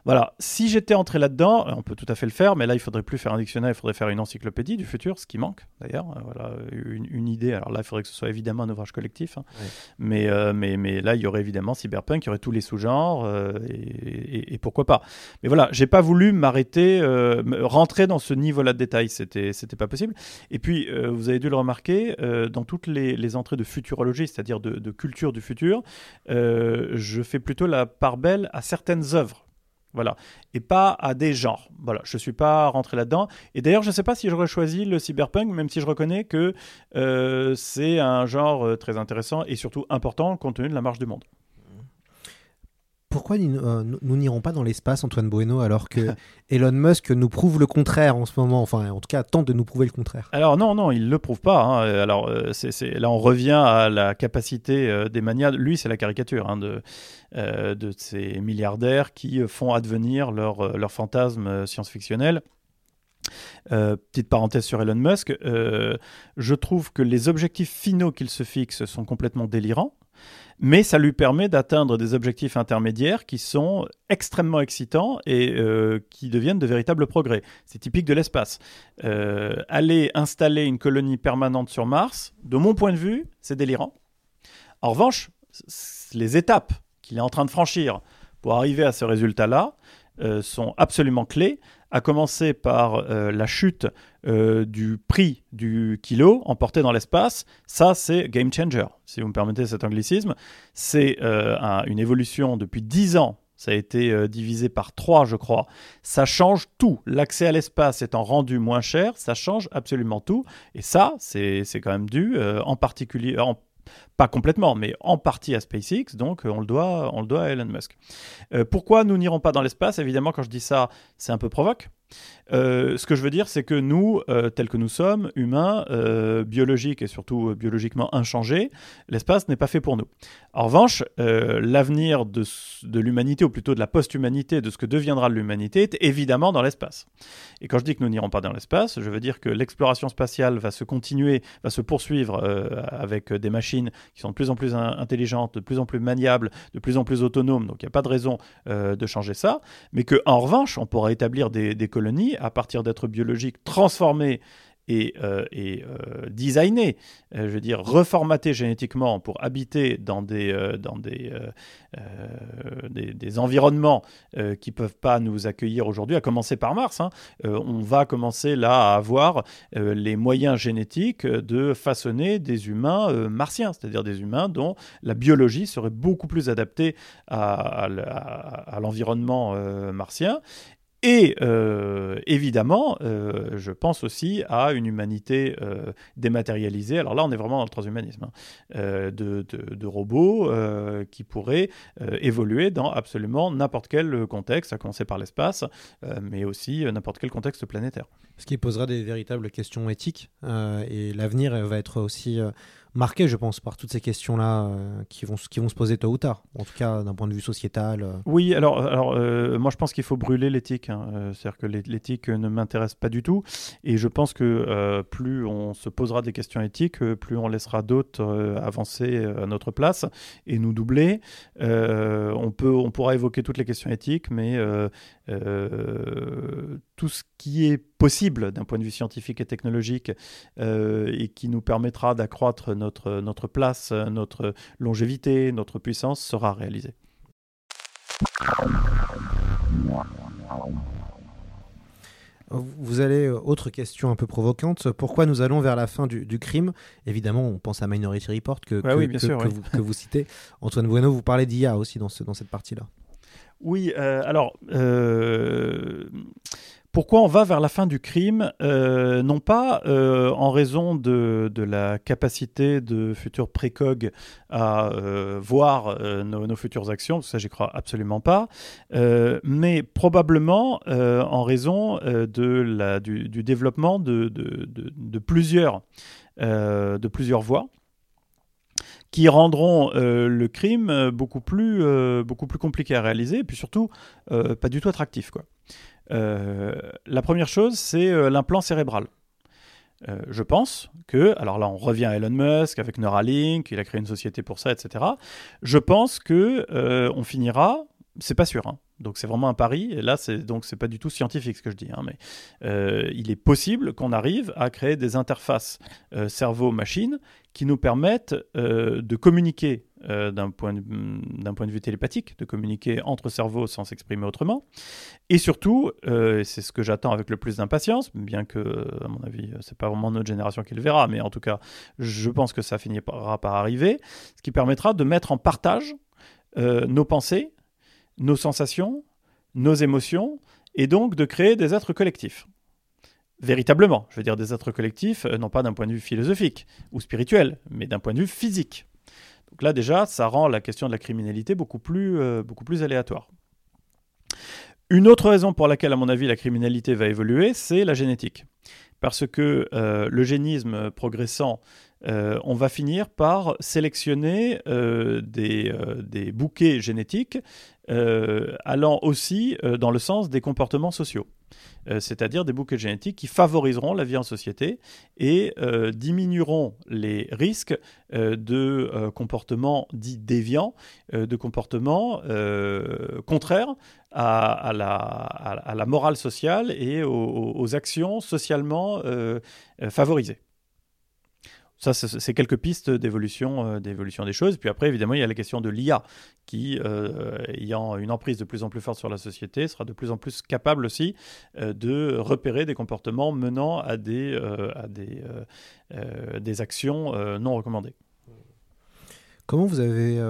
voilà, si j'étais entré là-dedans, on peut tout à fait le faire, mais là il faudrait plus faire un dictionnaire, il faudrait faire une encyclopédie du futur, ce qui manque d'ailleurs. Voilà, une, une idée. Alors là, il faudrait que ce soit évidemment un ouvrage collectif, hein. Mais, mais mais là il y aurait évidemment cyberpunk, il y aurait tous les sous-genres et, et- et pourquoi pas. Mais voilà, j'ai pas voulu m'arrêter, rentrer dans ce niveau-là de détail, c'était c'était pas possible. Et puis, vous avez dû le remarquer, euh, dans toutes les, entrées de futurologie, c'est-à-dire de, culture du futur, euh, je fais plutôt la part belle à certaines œuvres. Voilà. Et pas à des genres. Voilà. Je ne suis pas rentré là-dedans. Et d'ailleurs, je ne sais pas si j'aurais choisi le cyberpunk, même si je reconnais que euh, c'est un genre très intéressant et surtout important compte tenu de la marche du monde. Pourquoi nous euh, nous- n'irons pas dans l'espace, Antoine Bueno, alors que Elon Musk nous prouve le contraire en ce moment Enfin, en tout cas, tente de nous prouver le contraire. Alors non, non, il ne le prouve pas. hein. Euh, Alors euh, là, on revient à la capacité des manias. Lui, c'est la caricature hein, de, ces milliardaires qui font advenir leurs leurs fantasmes science-fictionnels. Petite parenthèse sur Elon Musk, je trouve que les objectifs finaux qu'il se fixe sont complètement délirants, mais ça lui permet d'atteindre des objectifs intermédiaires qui sont extrêmement excitants et euh, qui deviennent de véritables progrès. C'est typique de l'espace. Euh, aller installer une colonie permanente sur Mars, de mon point de vue, c'est délirant. En revanche, les étapes qu'il est en train de franchir pour arriver à ce résultat-là euh, sont absolument clés, à commencer par euh, la chute euh, du prix du kilo emporté dans l'espace. Ça, c'est game changer, si vous me permettez cet anglicisme. C'est euh, un- une évolution depuis 10 ans. Ça a été divisé par 3, je crois. Ça change tout. L'accès à l'espace étant rendu moins cher, ça change absolument tout. Et ça, c'est quand même dû, en particulier, pas complètement, mais en partie à SpaceX, donc euh, on le doit, on le doit à Elon Musk. Euh, pourquoi nous n'irons pas dans l'espace? Évidemment, quand je dis ça, c'est un peu provoque. Euh, ce que je veux dire, c'est que nous, euh, tels que nous sommes, humains, euh, biologiques et surtout biologiquement inchangés, l'espace n'est pas fait pour nous. En revanche, l'avenir de, l'humanité, ou plutôt de la post-humanité, de ce que deviendra l'humanité, est évidemment dans l'espace. Et quand je dis que nous n'irons pas dans l'espace, je veux dire que l'exploration spatiale va se continuer, va se poursuivre avec des machines qui sont de plus en plus in- intelligentes, de plus en plus maniables, de plus en plus autonomes. Donc il n'y a pas de raison de changer ça. Mais que en revanche, on pourra établir des, des à partir d'êtres biologiques transformés et, euh, et euh, designés, euh, je veux dire reformatés génétiquement pour habiter dans des, euh, dans euh, des, des environnements qui peuvent pas nous accueillir aujourd'hui, à commencer par Mars. hein. On va commencer là à avoir les moyens génétiques de façonner des humains martiens, c'est-à-dire des humains dont la biologie serait beaucoup plus adaptée à, l'environnement martien. Et euh, évidemment, euh, je pense aussi à une humanité euh, dématérialisée. Alors là, on est vraiment dans le transhumanisme, hein, de, de- robots qui pourraient évoluer dans absolument n'importe quel contexte, à commencer par l'espace, mais aussi n'importe quel contexte planétaire. Ce qui posera des véritables questions éthiques. et l'avenir va être aussi marqué, je pense, par toutes ces questions-là euh, qui, vont, qui vont se poser tôt ou tard. En tout cas, d'un point de vue sociétal. euh. Oui, alors, alors euh, moi je pense qu'il faut brûler l'éthique. hein. C'est-à-dire que l'é- l'éthique ne m'intéresse pas du tout. Et je pense que plus on se posera des questions éthiques, plus on laissera d'autres avancer à notre place et nous doubler. On, peut, on pourra évoquer toutes les questions éthiques, mais tout ce qui est possible d'un point de vue scientifique et technologique euh, et qui nous permettra d'accroître notre, notre place, notre longévité, notre puissance sera réalisé. Vous allez, euh, autre question un peu provocante, pourquoi nous allons vers la fin du, du crime? Évidemment, on pense à Minority Report que, Ouais, que, oui, bien que- sûr, que oui. vous, que vous citez. Antoine Bueno, vous parlez d'IA aussi dans, ce, dans cette partie-là. Oui, euh, alors, euh, pourquoi on va vers la fin du crime Euh, Non pas euh, en raison de, la capacité de futurs précogs à euh, voir nos, futures actions, ça j'y crois absolument pas, mais probablement en raison du, développement de, plusieurs, voies qui rendront le crime beaucoup plus, compliqué à réaliser, et puis surtout pas du tout attractif. Euh, la première chose, c'est euh, l'implant cérébral. Euh, je pense que, alors là on revient à Elon Musk avec Neuralink, il a créé une société pour ça, etc. Je pense que on finira, c'est pas sûr, hein. donc c'est vraiment un pari, et là c'est donc c'est pas du tout scientifique ce que je dis, hein, mais il est possible qu'on arrive à créer des interfaces cerveau-machine qui nous permettent de communiquer euh, d'un point, de- d'un point de vue télépathique, de communiquer entre cerveaux sans s'exprimer autrement. Et surtout, euh, c'est ce que j'attends avec le plus d'impatience, bien que, à mon avis, c'est pas vraiment notre génération qui le verra, mais en tout cas, je pense que ça finira par arriver, ce qui permettra de mettre en partage euh, nos pensées, nos sensations, nos émotions, et donc de créer des êtres collectifs. Véritablement, je veux dire des êtres collectifs, euh, non pas d'un point de vue philosophique ou spirituel, mais d'un point de vue physique. Donc là déjà, ça rend la question de la criminalité beaucoup plus, euh, beaucoup plus aléatoire. Une autre raison pour laquelle, à mon avis, la criminalité va évoluer, c'est la génétique. Parce que euh, le génisme progressant, euh, on va finir par sélectionner euh, des, bouquets génétiques allant aussi dans le sens des comportements sociaux. Euh, c'est-à-dire des bouquets génétiques qui favoriseront la vie en société et euh, diminueront les risques euh, de comportements dits déviants, de comportements contraires à, la, morale sociale et aux, actions socialement favorisées. Ça, c'est quelques pistes d'évolution euh, d'évolution des choses. Puis après, évidemment, il y a la question de l'IA, qui, euh, ayant une emprise de plus en plus forte sur la société, sera de plus en plus capable aussi euh, de repérer des comportements menant à des, actions non recommandées. Comment vous avez,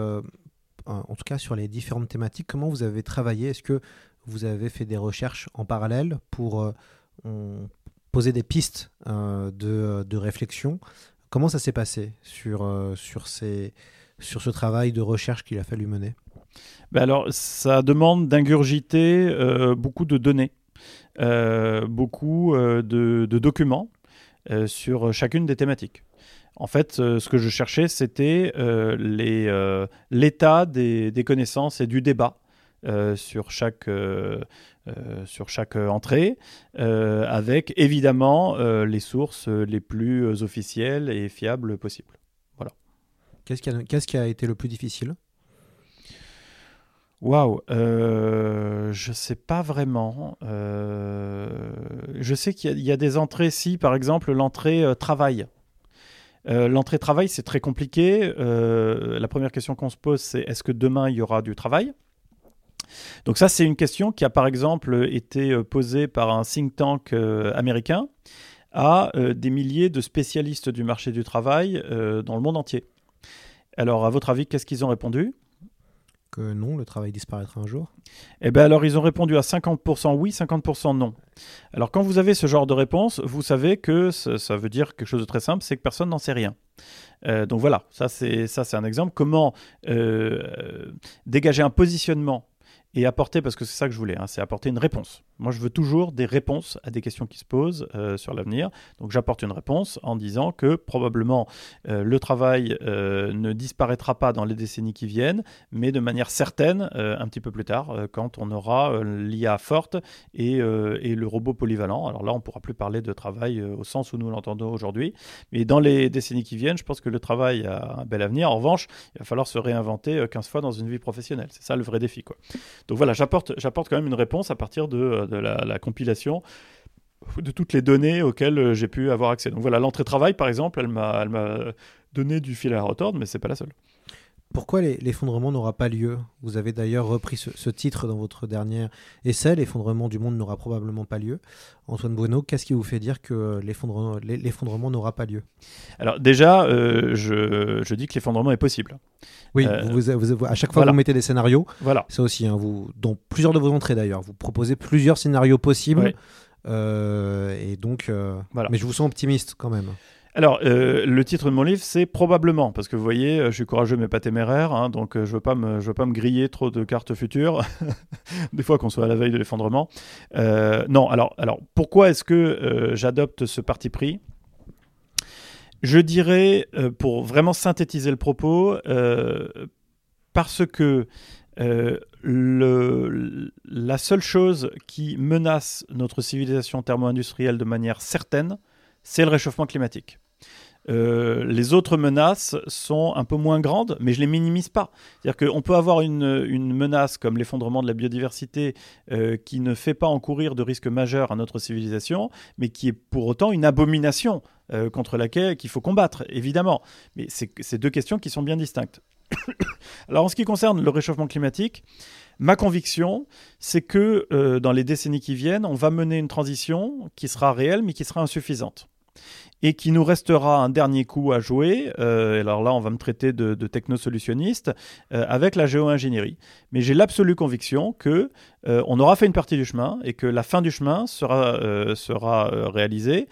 en tout cas sur les différentes thématiques, comment vous avez travaillé? Est-ce que vous avez fait des recherches en parallèle pour poser des pistes de réflexion Comment ça s'est passé sur, euh, sur, ce travail de recherche qu'il a fallu mener? Ben alors, ça demande d'ingurgiter euh, beaucoup de données, euh, beaucoup de, documents sur chacune des thématiques. En fait, ce que je cherchais, c'était l'état des connaissances et du débat euh, sur chaque, euh, euh, sur chaque entrée, avec évidemment les sources les plus officielles et fiables possibles. Qu'est-ce qui, a, qu'est-ce qui a été le plus difficile? Waouh, je sais pas vraiment. Je sais qu'il y, a- il y a des entrées, si par exemple l'entrée travail. Euh, l'entrée travail, c'est très compliqué. Euh, la première question qu'on se pose, c'est est-ce que demain il y aura du travail? Donc ça, c'est une question qui a par exemple été euh, posée par un think tank euh, américain à euh, des milliers de spécialistes du marché du travail dans le monde entier. Alors, à votre avis, qu'est-ce qu'ils ont répondu? Que non, le travail disparaîtra un jour? Eh bien alors ils ont répondu à 50% oui, 50% non. Alors quand vous avez ce genre de réponse, vous savez que ça, ça veut dire quelque chose de très simple, c'est que personne n'en sait rien. Euh, donc voilà, ça c'est ça c'est un exemple. Comment euh, dégager un positionnement et apporter, parce que c'est ça que je voulais, hein, c'est apporter une réponse. Moi, je veux toujours des réponses à des questions qui se posent euh, sur l'avenir. Donc, j'apporte une réponse en disant que probablement euh, le travail euh, ne disparaîtra pas dans les décennies qui viennent, mais de manière certaine un petit peu plus tard, quand on aura l'IA forte et, et le robot polyvalent. Alors là, on ne pourra plus parler de travail au sens où nous l'entendons aujourd'hui. Mais dans les décennies qui viennent, je pense que le travail a un bel avenir. En revanche, il va falloir se réinventer euh, 15 fois dans une vie professionnelle. C'est ça le vrai défi. Quoi. Donc voilà, j'apporte quand même une réponse à partir de, de la, la compilation de toutes les données auxquelles euh, j'ai pu avoir accès. Donc voilà, l'entrée travail, par exemple, elle m'a donné du fil à retordre, mais c'est pas la seule. Pourquoi l'effondrement n'aura pas lieu? Vous avez d'ailleurs repris ce, ce titre dans votre dernier essai, L'effondrement du monde n'aura probablement pas lieu. Antoine Bueno, qu'est-ce qui vous fait dire que l'effondrement l'e- l'effondrement n'aura pas lieu? Alors déjà, euh, je, je dis que l'effondrement est possible. Oui, Euh, vous, vous- vous- à chaque fois voilà. vous mettez des scénarios, Voilà. ça aussi, hein, vous, dans plusieurs de vos entrées d'ailleurs, vous proposez plusieurs scénarios possibles. Euh, et donc, Voilà. mais je vous sens optimiste quand même. Alors, euh, le titre de mon livre, c'est probablement, parce que vous voyez, euh, je suis courageux mais pas téméraire, hein, donc euh, je veux pas me, veux pas me griller trop de cartes futures, des fois qu'on soit à la veille de l'effondrement. Non, alors, pourquoi est-ce que j'adopte ce parti pris? Je dirais, pour vraiment synthétiser le propos, parce que la seule chose qui menace notre civilisation thermo-industrielle de manière certaine, c'est le réchauffement climatique. Euh, les autres menaces sont un peu moins grandes, mais je les minimise pas. C'est-à-dire qu'on peut avoir une, une menace comme l'effondrement de la biodiversité euh, qui ne fait pas encourir de risques majeurs à notre civilisation, mais qui est pour autant une abomination euh, contre laquelle qu'il faut combattre, évidemment. Mais c'est deux questions qui sont bien distinctes. Alors en ce qui concerne le réchauffement climatique, ma conviction, c'est que euh, dans les décennies qui viennent, on va mener une transition qui sera réelle, mais qui sera insuffisante et qui nous restera un dernier coup à jouer. Euh, alors là, on va me traiter de, de technosolutionniste euh, avec la géo-ingénierie. Mais j'ai l'absolue conviction que euh, on aura fait une partie du chemin et que la fin du chemin sera, sera réalisée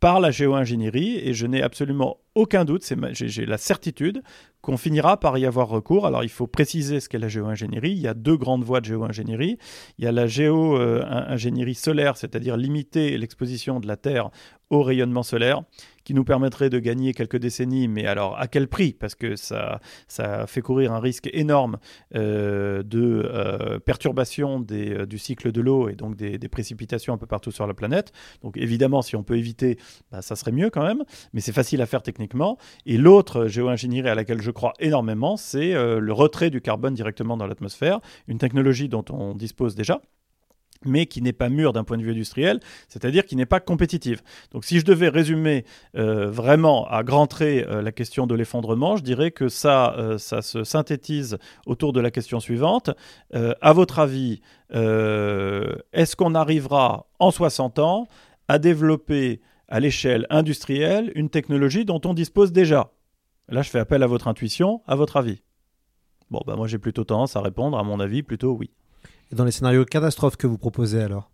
par la géo-ingénierie et je n'ai absolument aucun doute, j'ai la certitude qu'on finira par y avoir recours. Alors il faut préciser ce qu'est la géo-ingénierie. Il y a deux grandes voies de géo-ingénierie. Il y a la géo-ingénierie solaire, c'est-à-dire limiter l'exposition de la Terre au rayonnement solaire, qui nous permettrait de gagner quelques décennies, mais alors à quel prix? Parce que ça, ça fait courir un risque énorme euh, de euh, perturbation euh, du cycle de l'eau et donc des, des précipitations un peu partout sur la planète. Donc évidemment, si on peut éviter, bah, ça serait mieux quand même, mais c'est facile à faire techniquement. Et l'autre géo-ingénierie à laquelle je crois énormément, c'est euh, le retrait du carbone directement dans l'atmosphère, une technologie dont on dispose déjà mais qui n'est pas mûre d'un point de vue industriel, c'est-à-dire qui n'est pas compétitive. Donc si je devais résumer euh, vraiment à grands traits euh, la question de l'effondrement, je dirais que ça, ça se synthétise autour de la question suivante. À votre avis, est-ce qu'on arrivera en 60 ans à développer à l'échelle industrielle une technologie dont on dispose déjà Là, je fais appel à votre intuition, à votre avis. Bon, bah moi j'ai plutôt tendance à répondre, à mon avis, plutôt oui. Et dans les scénarios catastrophes que vous proposez alors?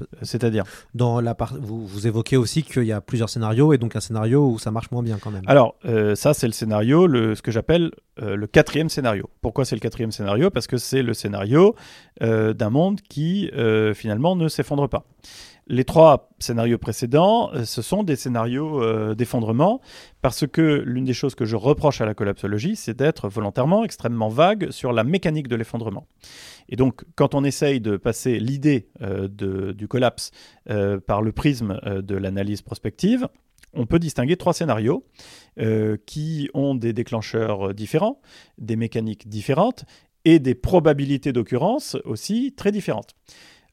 Euh, C'est-à-dire? Dans la part, vous, vous évoquez aussi qu'il y a plusieurs scénarios et donc un scénario où ça marche moins bien quand même. Alors, euh, ça, c'est le scénario, le, ce que j'appelle euh, le quatrième scénario. Pourquoi c'est le quatrième scénario? Parce que c'est le scénario euh, d'un monde qui, finalement, ne s'effondre pas. Les trois scénarios précédents, euh, ce sont des scénarios euh, d'effondrement, parce que l'une des choses que je reproche à la collapsologie, c'est d'être volontairement extrêmement vague sur la mécanique de l'effondrement. Et donc, quand on essaye de passer l'idée euh, du collapse par le prisme de l'analyse prospective, on peut distinguer trois scénarios qui ont des déclencheurs différents, des mécaniques différentes et des probabilités d'occurrence aussi très différentes.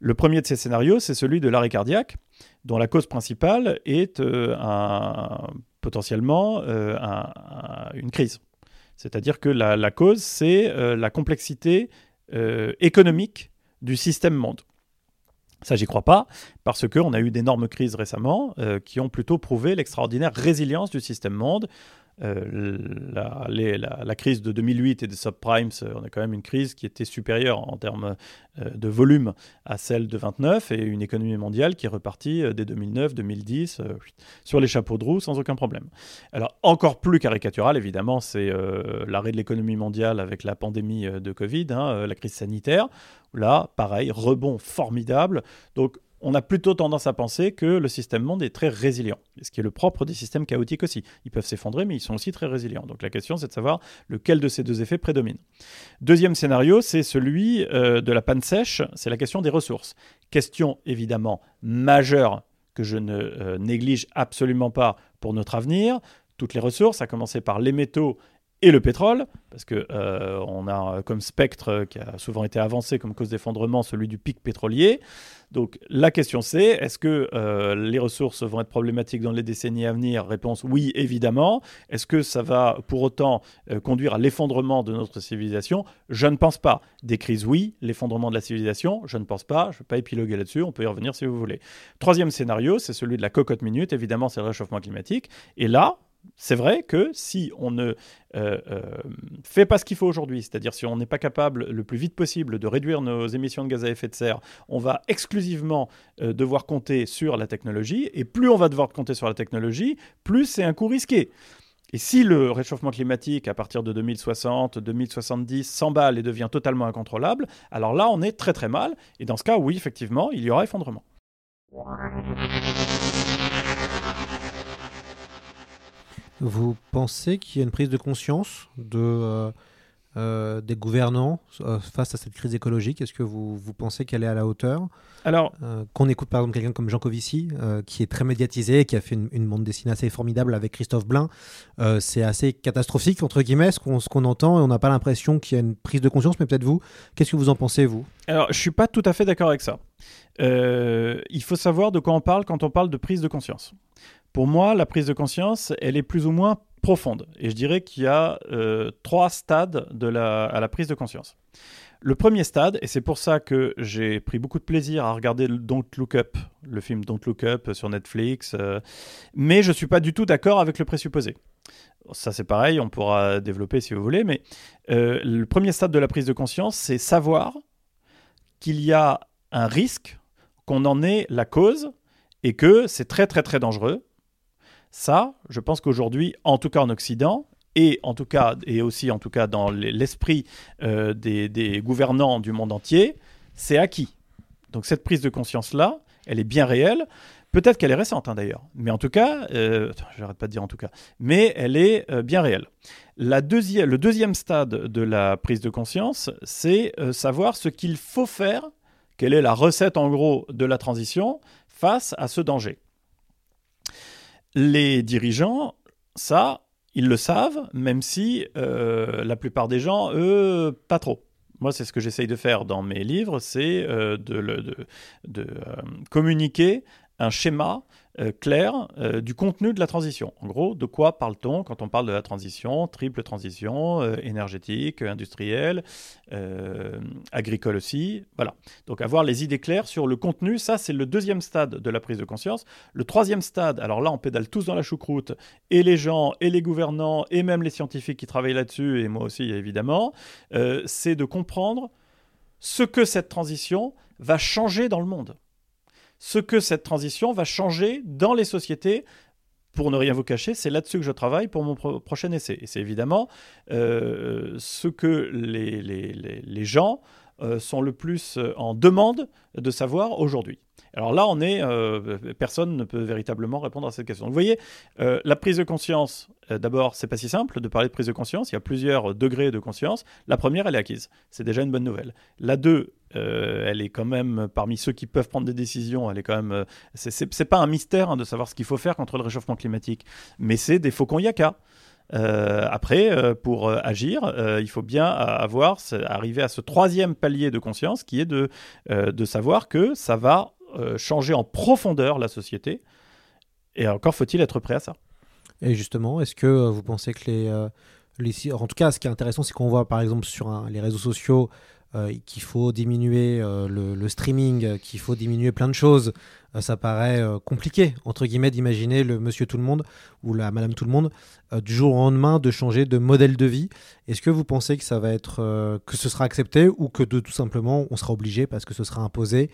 Le premier de ces scénarios, c'est celui de l'arrêt cardiaque, dont la cause principale est euh, potentiellement euh, un- un- une crise. C'est-à-dire que la, cause, c'est euh, la complexité économique du système monde. Ça, j'y crois pas, parce qu'on a eu d'énormes crises récemment qui ont plutôt prouvé l'extraordinaire résilience du système monde. Euh, la, la- crise de 2008 et des subprimes, euh, on a quand même une crise qui était supérieure en termes euh, de volume à celle de 29 et une économie mondiale qui est repartie dès 2009, 2010 euh, sur les chapeaux de roue sans aucun problème. Alors encore plus caricatural, évidemment, c'est l'arrêt de l'économie mondiale avec la pandémie de Covid, hein, la crise sanitaire. Là, pareil, rebond formidable. Donc on a plutôt tendance à penser que le système monde est très résilient, ce qui est le propre des systèmes chaotiques aussi. Ils peuvent s'effondrer, mais ils sont aussi très résilients. Donc la question, c'est de savoir lequel de ces deux effets prédomine. Deuxième scénario, c'est celui euh, de la panne sèche, c'est la question des ressources. Question évidemment majeure que je ne euh, néglige absolument pas pour notre avenir. Toutes les ressources, à commencer par les métaux et le pétrole, parce que euh, on a comme spectre qui a souvent été avancé comme cause d'effondrement celui du pic pétrolier. Donc la question c'est est-ce que euh, les ressources vont être problématiques dans les décennies à venir? Réponse oui évidemment. Est-ce que ça va pour autant euh, conduire à l'effondrement de notre civilisation? Je ne pense pas. Des crises oui, l'effondrement de la civilisation, je ne pense pas. Je ne vais pas épiloguer là-dessus, on peut y revenir si vous voulez. Troisième scénario, c'est celui de la cocotte minute. Évidemment, c'est le réchauffement climatique. Et là, c'est vrai que si on ne euh, euh, fait pas ce qu'il faut aujourd'hui, c'est-à-dire si on n'est pas capable le plus vite possible de réduire nos émissions de gaz à effet de serre, on va exclusivement euh, devoir compter sur la technologie, et plus on va devoir compter sur la technologie, plus c'est un coût risqué. Et si le réchauffement climatique, à partir de 2060, 2070, s'emballe et devient totalement incontrôlable, alors là, on est très très mal. Et dans ce cas, oui, effectivement, il y aura effondrement. Vous pensez qu'il y a une prise de conscience de, euh, euh, des gouvernants euh, face à cette crise écologique? Est-ce que vous, vous pensez qu'elle est à la hauteur? Alors, Qu'on écoute par exemple quelqu'un comme Jean Covici, qui est très médiatisé, qui a fait une, bande dessinée assez formidable avec Christophe Blain, c'est assez catastrophique, entre guillemets, ce qu'on entend, et on n'a pas l'impression qu'il y a une prise de conscience, mais peut-être vous, qu'est-ce que vous en pensez, vous? Alors, je ne suis pas tout à fait d'accord avec ça. il faut savoir de quoi on parle quand on parle de prise de conscience. Pour moi, la prise de conscience, elle est plus ou moins profonde. Et je dirais qu'il y a euh, trois stades à la prise de conscience. Le premier stade, et c'est pour ça que j'ai pris beaucoup de plaisir à regarder Don't Look Up, le film Don't Look Up sur Netflix, euh, mais je ne suis pas du tout d'accord avec le présupposé. Ça c'est pareil, on pourra développer si vous voulez, mais euh, le premier stade de la prise de conscience, c'est savoir qu'il y a un risque, qu'on en est la cause, et que c'est très très très dangereux, ça, je pense qu'aujourd'hui, en tout cas en Occident, et en tout cas et aussi en tout cas dans l'esprit euh, des, gouvernants du monde entier, c'est acquis. Donc cette prise de conscience là, elle est bien réelle. Peut-être qu'elle est récente hein, d'ailleurs, mais en tout cas, euh, j'arrête pas de dire en tout cas, mais elle est euh, bien réelle. Le deuxième stade de la prise de conscience, c'est euh, savoir ce qu'il faut faire, quelle est la recette en gros de la transition face à ce danger. Les dirigeants, ça, ils le savent, même si euh, la plupart des gens, eux, pas trop. Moi, c'est ce que j'essaye de faire dans mes livres, c'est euh, de, de, euh, communiquer un schéma euh, clair euh, du contenu de la transition. En gros, de quoi parle-t-on quand on parle de la transition, triple transition, euh, énergétique, industrielle, agricole aussi. Voilà. Donc avoir les idées claires sur le contenu, ça c'est le deuxième stade de la prise de conscience. Le troisième stade, alors là on pédale tous dans la choucroute, et les gens, et les gouvernants, et même les scientifiques qui travaillent là-dessus, et moi aussi évidemment, c'est de comprendre ce que cette transition va changer dans le monde ce que cette transition va changer dans les sociétés. Pour ne rien vous cacher, c'est là-dessus que je travaille pour mon prochain essai. Et c'est évidemment euh, ce que les, gens euh, sont le plus euh, en demande de savoir aujourd'hui. Alors là, on est, euh, personne ne peut véritablement répondre à cette question. vous voyez, la prise de conscience, d'abord, c'est pas si simple de parler de prise de conscience. Il y a plusieurs degrés de conscience. La première, elle est acquise. C'est déjà une bonne nouvelle. La deux, elle est quand même parmi ceux qui peuvent prendre des décisions. Elle est quand même, c'est pas un mystère hein, de savoir ce qu'il faut faire contre le réchauffement climatique, mais c'est des faucons yaka. Euh, après, euh, pour euh, agir, il faut bien avoir, arriver à ce troisième palier de conscience qui est de, de savoir que ça va changer en profondeur la société. Et encore faut-il être prêt à ça. Et justement, est-ce que vous pensez que les, les... En tout cas, ce qui est intéressant, c'est qu'on voit par exemple sur les réseaux sociaux euh, qu'il faut diminuer euh, le, streaming, qu'il faut diminuer plein de choses, euh, ça paraît compliqué, entre guillemets, d'imaginer le monsieur tout le monde ou la madame tout le monde du jour au lendemain de changer de modèle de vie. Est-ce que vous pensez que ça va être, que ce sera accepté ou que tout simplement on sera obligé parce que ce sera imposé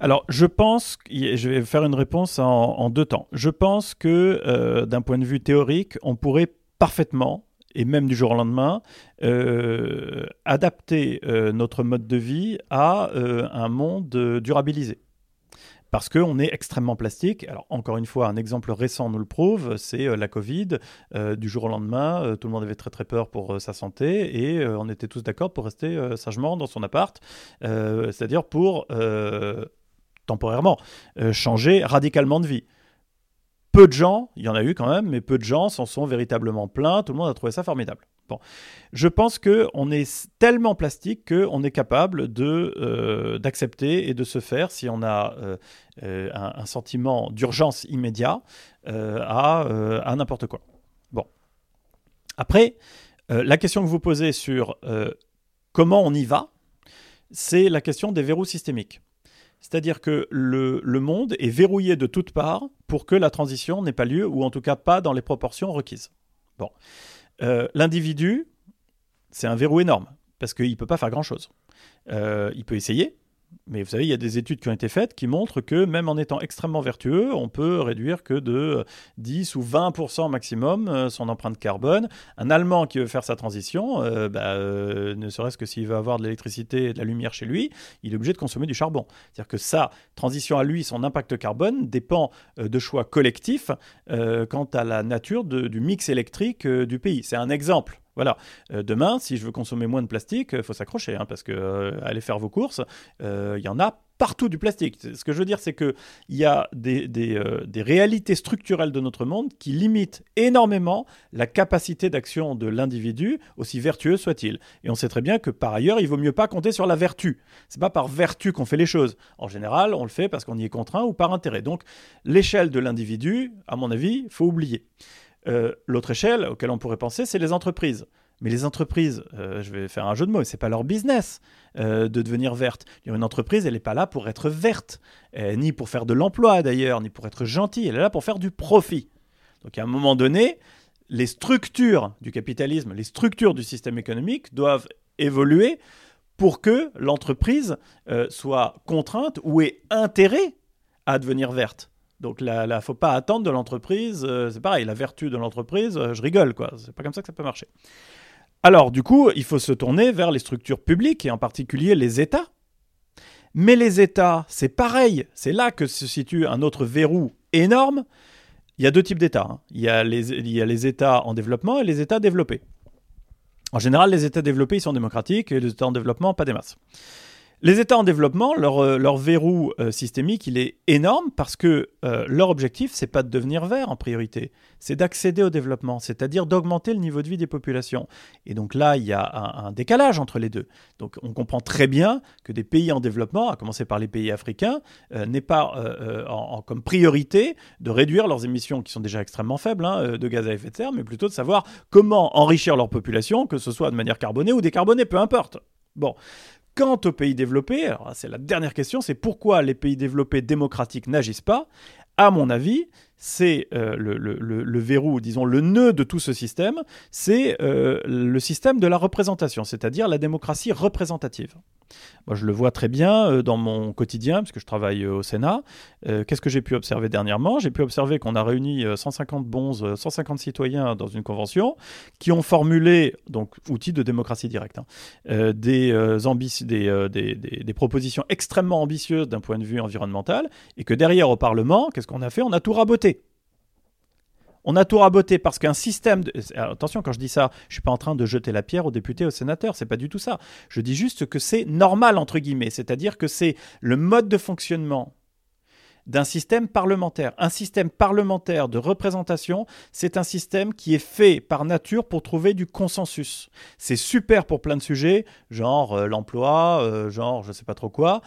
alors, je pense, je vais faire une réponse en deux temps. Je pense que d'un point de vue théorique, on pourrait parfaitement et même du jour au lendemain, euh, adapter euh, notre mode de vie à euh, un monde durabilisé. Parce qu'on est extrêmement plastique. Alors, encore une fois, un exemple récent nous le prouve, c'est la Covid. du jour au lendemain, tout le monde avait très très peur pour sa santé et on était tous d'accord pour rester sagement dans son appart, c'est-à-dire pour temporairement changer radicalement de vie peu de gens, il y en a eu quand même, mais peu de gens s'en sont véritablement plaints. Tout le monde a trouvé ça formidable. Je pense que on est tellement plastique qu'on est capable euh, d'accepter et de se faire si on a euh, euh, un, sentiment d'urgence immédiat à, à n'importe quoi. Bon, après, la question que vous posez sur comment on y va, c'est la question des verrous systémiques. C'est-à-dire que le, monde est verrouillé de toutes parts pour que la transition n'ait pas lieu, ou en tout cas pas dans les proportions requises. Bon. Euh, L'individu, c'est un verrou énorme, parce qu'il ne peut pas faire grand-chose. Euh, il peut essayer, mais vous savez, il y a des études qui ont été faites qui montrent que même en étant extrêmement vertueux, on peut réduire que de 10 ou 20% maximum euh, son empreinte carbone. Un Allemand qui veut faire sa transition, euh, bah, euh, ne serait-ce que s'il veut avoir de l'électricité et de la lumière chez lui, il est obligé de consommer du charbon. C'est-à-dire que sa transition à lui, son impact carbone, dépend euh, de choix collectifs euh, quant à la nature du mix électrique euh, du pays. C'est un exemple. Voilà. Euh, demain, si je veux consommer moins de plastique, il faut s'accrocher, hein, parce que euh, faire vos courses, euh, il y en a partout du plastique. Ce que je veux dire, c'est qu'il y a des, euh, des réalités structurelles de notre monde qui limitent énormément la capacité d'action de l'individu, aussi vertueux soit-il. Et on sait très bien que par ailleurs, il vaut mieux pas compter sur la vertu. C'est pas par vertu qu'on fait les choses. En général, on le fait parce qu'on y est contraint ou par intérêt. Donc, l'échelle de l'individu, à mon avis, faut oublier. Euh, L'autre échelle auquel on pourrait penser, c'est les entreprises. Mais les entreprises, euh, je vais faire un jeu de mots, c'est pas leur business euh, de devenir verte. Une entreprise, elle n'est pas là pour être verte, ni pour faire de l'emploi d'ailleurs, ni pour être gentille. Elle est là pour faire du profit. Donc à un moment donné, les structures du capitalisme, les structures du système économique doivent évoluer pour que l'entreprise soit contrainte ou ait intérêt à devenir verte. Donc là, il ne faut pas attendre de l'entreprise. euh, c'est pareil, la vertu de l'entreprise, euh, je rigole, quoi. C'est pas comme ça que ça peut marcher. Alors, du coup, il faut se tourner vers les structures publiques et en particulier les États. Mais les États, c'est pareil. C'est là que se situe un autre verrou énorme. Il y a deux types d'États. hein. Il, y a les- il y a les États en développement et les États développés. En général, les États développés, ils sont démocratiques et les États en développement, pas des masses. Les États en développement, leur, euh, verrou euh, systémique, il est énorme parce que euh, leur objectif, c'est pas de devenir vert en priorité, c'est d'accéder au développement, c'est-à-dire d'augmenter le niveau de vie des populations. Et donc là, il y a un, décalage entre les deux. Donc on comprend très bien que des pays en développement, à commencer par les pays africains, n'aient pas comme priorité de réduire leurs émissions qui sont déjà extrêmement faibles hein, de gaz à effet de serre, mais plutôt de savoir comment enrichir leur population, que ce soit de manière carbonée ou décarbonée, peu importe. Bon. Quant aux pays développés, c'est la dernière question, c'est pourquoi les pays développés démocratiques n'agissent pas? À mon avis, c'est euh, le, verrou, disons le nœud de tout ce système, c'est euh, le système de la représentation, c'est-à-dire la démocratie représentative. Moi, je le vois très bien euh, dans mon quotidien, puisque je travaille au Sénat. Qu'est-ce que j'ai pu observer dernièrement? J'ai pu observer qu'on a réuni euh, 150 bons, euh, 150 citoyens dans une convention qui ont formulé, donc outils de démocratie directe, hein, des- des- des propositions extrêmement ambitieuses d'un point de vue environnemental, et que derrière au Parlement, qu'est-ce qu'on a fait? On a tout raboté. On a tout raboté parce qu'un système. Attention, quand je dis ça, je suis pas en train de jeter la pierre aux députés, aux sénateurs. C'est pas du tout ça. Je dis juste que c'est normal entre guillemets, c'est-à-dire que c'est le mode de fonctionnement d'un système parlementaire. Un système parlementaire de représentation, c'est un système qui est fait par nature pour trouver du consensus. C'est super pour plein de sujets, genre euh, l'emploi, euh, genre je sais pas trop quoi.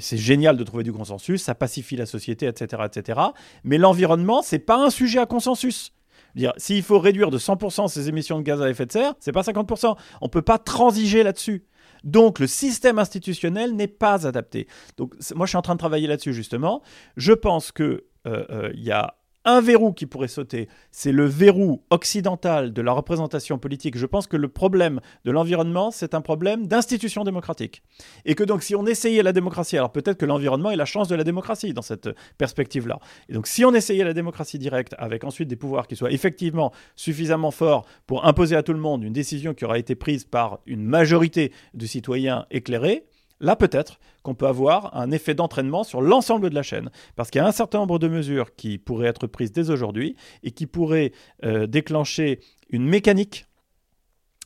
C'est génial de trouver du consensus, ça pacifie la société, etc., etc. Mais l'environnement, c'est pas un sujet à consensus. Dire, s'il faut réduire de 100% ses émissions de gaz à effet de serre, c'est pas 50%. On peut pas transiger là-dessus. Donc le système institutionnel n'est pas adapté. Donc moi je suis en train de travailler là-dessus justement. Je pense que euh, euh, il y a un verrou qui pourrait sauter, c'est le verrou occidental de la représentation politique. Je pense que le problème de l'environnement, c'est un problème d'institution démocratique. Et que donc si on essayait la démocratie, alors peut-être que l'environnement est la chance de la démocratie dans cette perspective-là. Et donc si on essayait la démocratie directe avec ensuite des pouvoirs qui soient effectivement suffisamment forts pour imposer à tout le monde une décision qui aura été prise par une majorité de citoyens éclairés, là peut-être qu'on peut avoir un effet d'entraînement sur l'ensemble de la chaîne. Parce qu'il y a un certain nombre de mesures qui pourraient être prises dès aujourd'hui et qui pourraient euh, déclencher une mécanique,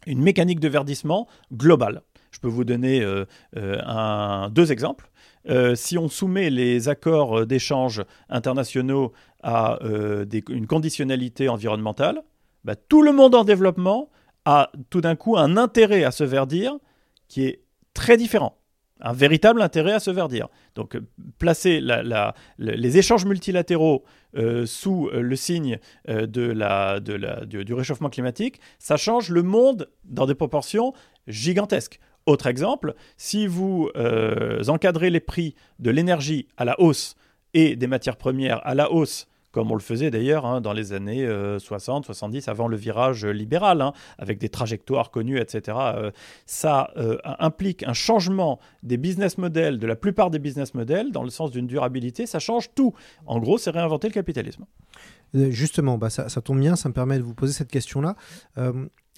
une mécanique de verdissement globale. Je peux vous donner euh, euh, deux exemples. si on soumet les accords d'échange internationaux à une conditionnalité environnementale, bah, tout le monde en développement a tout d'un coup un intérêt à se verdir qui est très différent. Un véritable intérêt à se verdir. Donc, euh, placer la- la- le- les échanges multilatéraux euh, sous euh, le signe du, réchauffement climatique, ça change le monde dans des proportions gigantesques. Autre exemple, si vous encadrez les prix de l'énergie à la hausse et des matières premières à la hausse, comme on le faisait d'ailleurs hein, dans les années euh, 60, 70, avant le virage libéral, hein, avec des trajectoires connues, etc. euh, ça euh, implique un changement des business models, de la plupart des business models, dans le sens d'une durabilité, ça change tout. En gros, c'est réinventer le capitalisme. Euh, Justement, bah, ça, ça tombe bien, ça me permet de vous poser cette question-là.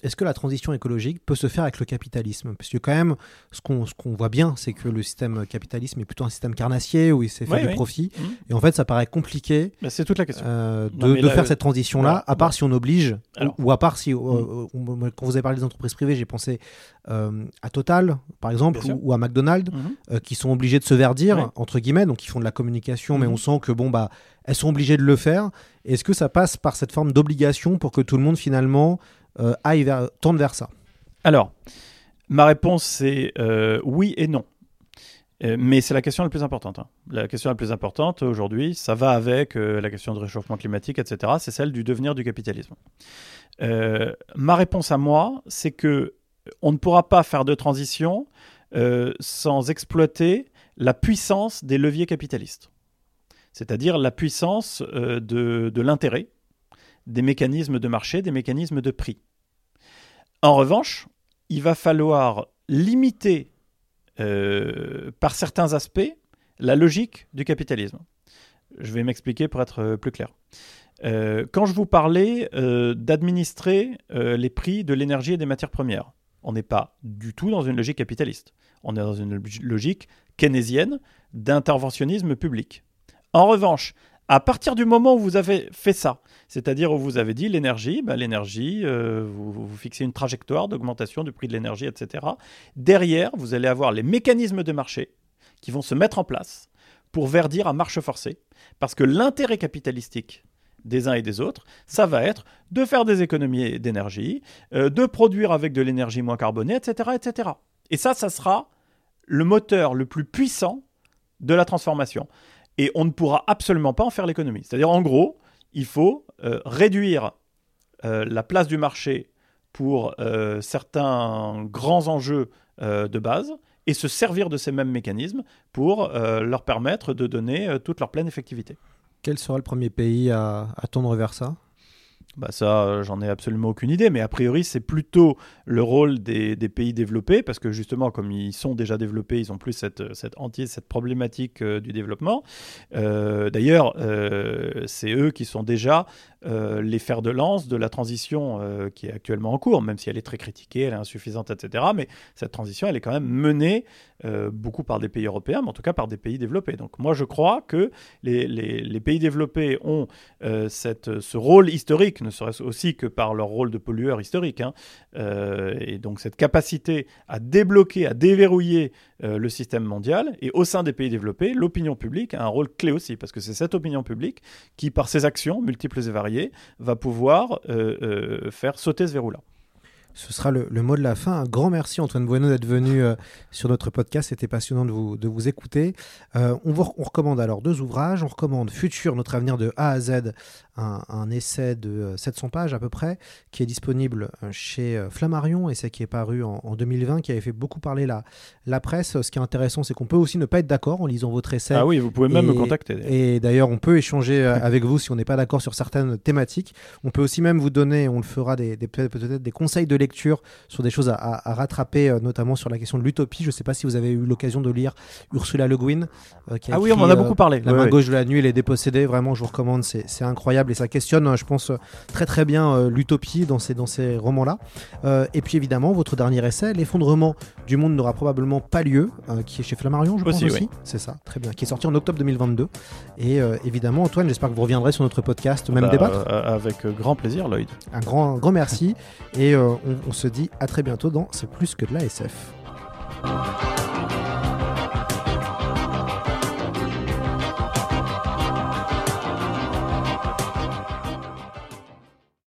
Est-ce que la transition écologique peut se faire avec le capitalisme? Parce que quand même, ce qu'on voit bien, c'est que le système capitalisme est plutôt un système carnassier où il sait faire Oui, du oui. profit. Mhm. Et en fait, ça paraît compliqué Bah, c'est toute la question. euh, de, mais de là, faire euh, cette transition-là, voilà. à part si on oblige, Alors. ou, ou à part si, euh, Mhm. quand vous avez parlé des entreprises privées, j'ai pensé à Total, par exemple, ou, ou à McDonald's, Mhm. qui sont obligés de se verdir, Ouais. entre guillemets, donc ils font de la communication, mais on sent que bon, bah, elles sont obligées de le faire. Est-ce que ça passe par cette forme d'obligation pour que tout le monde, finalement, aille vers, tende vers ça Alors, ma réponse c'est euh, oui et non. Euh, mais c'est la question la plus importante. hein. La question la plus importante aujourd'hui, ça va avec euh, la question de réchauffement climatique, etc. C'est celle du devenir du capitalisme. Euh, ma réponse à moi, c'est que on ne pourra pas faire de transition euh, sans exploiter la puissance des leviers capitalistes. C'est-à-dire la puissance euh, de l'intérêt, des mécanismes de marché, des mécanismes de prix. En revanche, il va falloir limiter euh, par certains aspects la logique du capitalisme. Je vais m'expliquer pour être euh, plus clair. Euh, quand je vous parlais d'administrer les prix de l'énergie et des matières premières, on n'est pas du tout dans une logique capitaliste. On est dans une logique keynésienne d'interventionnisme public. En revanche, à partir du moment où vous avez fait ça, c'est-à-dire où vous avez dit l'énergie, ben, l'énergie, euh, vous, vous fixez une trajectoire d'augmentation du prix de l'énergie, etc. Derrière, vous allez avoir les mécanismes de marché qui vont se mettre en place pour verdir à marche forcée. Parce que l'intérêt capitalistique des uns et des autres, ça va être de faire des économies d'énergie, euh, de produire avec de l'énergie moins carbonée, etc., etc. Et ça, ça sera le moteur le plus puissant de la transformation. Et on ne pourra absolument pas en faire l'économie. C'est-à-dire, en gros, il faut euh, réduire euh, la place du marché pour euh, certains grands enjeux de base et se servir de ces mêmes mécanismes pour leur permettre de donner toute leur pleine effectivité. Quel sera le premier pays à, à tendre vers ça? Bah ça, euh, j'en ai absolument aucune idée, mais a priori, c'est plutôt le rôle des, pays développés, parce que justement, comme ils sont déjà développés, ils ont plus cette, cette hantise, cette problématique euh, du développement. Euh, D'ailleurs, euh, c'est eux qui sont déjà euh, les fers de lance de la transition euh, qui est actuellement en cours, même si elle est très critiquée, elle est insuffisante, etc. Mais cette transition, elle est quand même menée euh, beaucoup par des pays européens, mais en tout cas par des pays développés. Donc moi, je crois que les, pays développés ont euh, cette, ce rôle historique, ne serait-ce aussi que par leur rôle de pollueur historique, hein, euh, et donc cette capacité à débloquer, à déverrouiller euh, le système mondial. Et au sein des pays développés, l'opinion publique a un rôle clé aussi, parce que c'est cette opinion publique qui, par ses actions multiples et variées, va pouvoir euh, faire sauter ce verrou-là. Ce sera le, le mot de la fin. Un grand merci Antoine Bueno d'être venu euh, sur notre podcast. C'était passionnant de vous, de vous écouter. Euh, on, vous, on recommande alors deux ouvrages. On recommande Futur, notre avenir de A à Z, un, un essai de euh, 700 pages à peu près, qui est disponible euh, chez euh, Flammarion et c'est qui est paru en, en 2020, qui avait fait beaucoup parler la, la presse. Ce qui est intéressant, c'est qu'on peut aussi ne pas être d'accord en lisant votre essai. Ah oui, vous pouvez même Et- me contacter. Et d'ailleurs, on peut échanger euh, avec vous si on n'est pas d'accord sur certaines thématiques. On peut aussi même vous donner, on le fera, des, peut-être des conseils de lecture sur des choses à, à- à rattraper, euh, notamment sur la question de l'utopie. Je ne sais pas si vous avez eu l'occasion de lire Ursula Le Guin. euh, qui a Ah oui, écrit, on en a euh, beaucoup parlé. La main gauche de la nuit, elle est dépossédée. Vraiment, je vous recommande. C'est c'est incroyable et ça questionne, je pense, très très bien euh, l'utopie dans ces, dans ces romans-là. Euh, et puis évidemment, votre dernier essai, L'effondrement du monde n'aura probablement pas lieu, euh, qui est chez Flammarion, je pense Aussi, aussi. oui. C'est ça, très bien. Qui est sorti en octobre 2022. Et euh, évidemment, Antoine, j'espère que vous reviendrez sur notre podcast, même Bah, débattre. euh, avec grand plaisir, Lloyd. Un grand, un grand merci. Et euh, on, on se dit à très bientôt dans C'est plus que de la SF.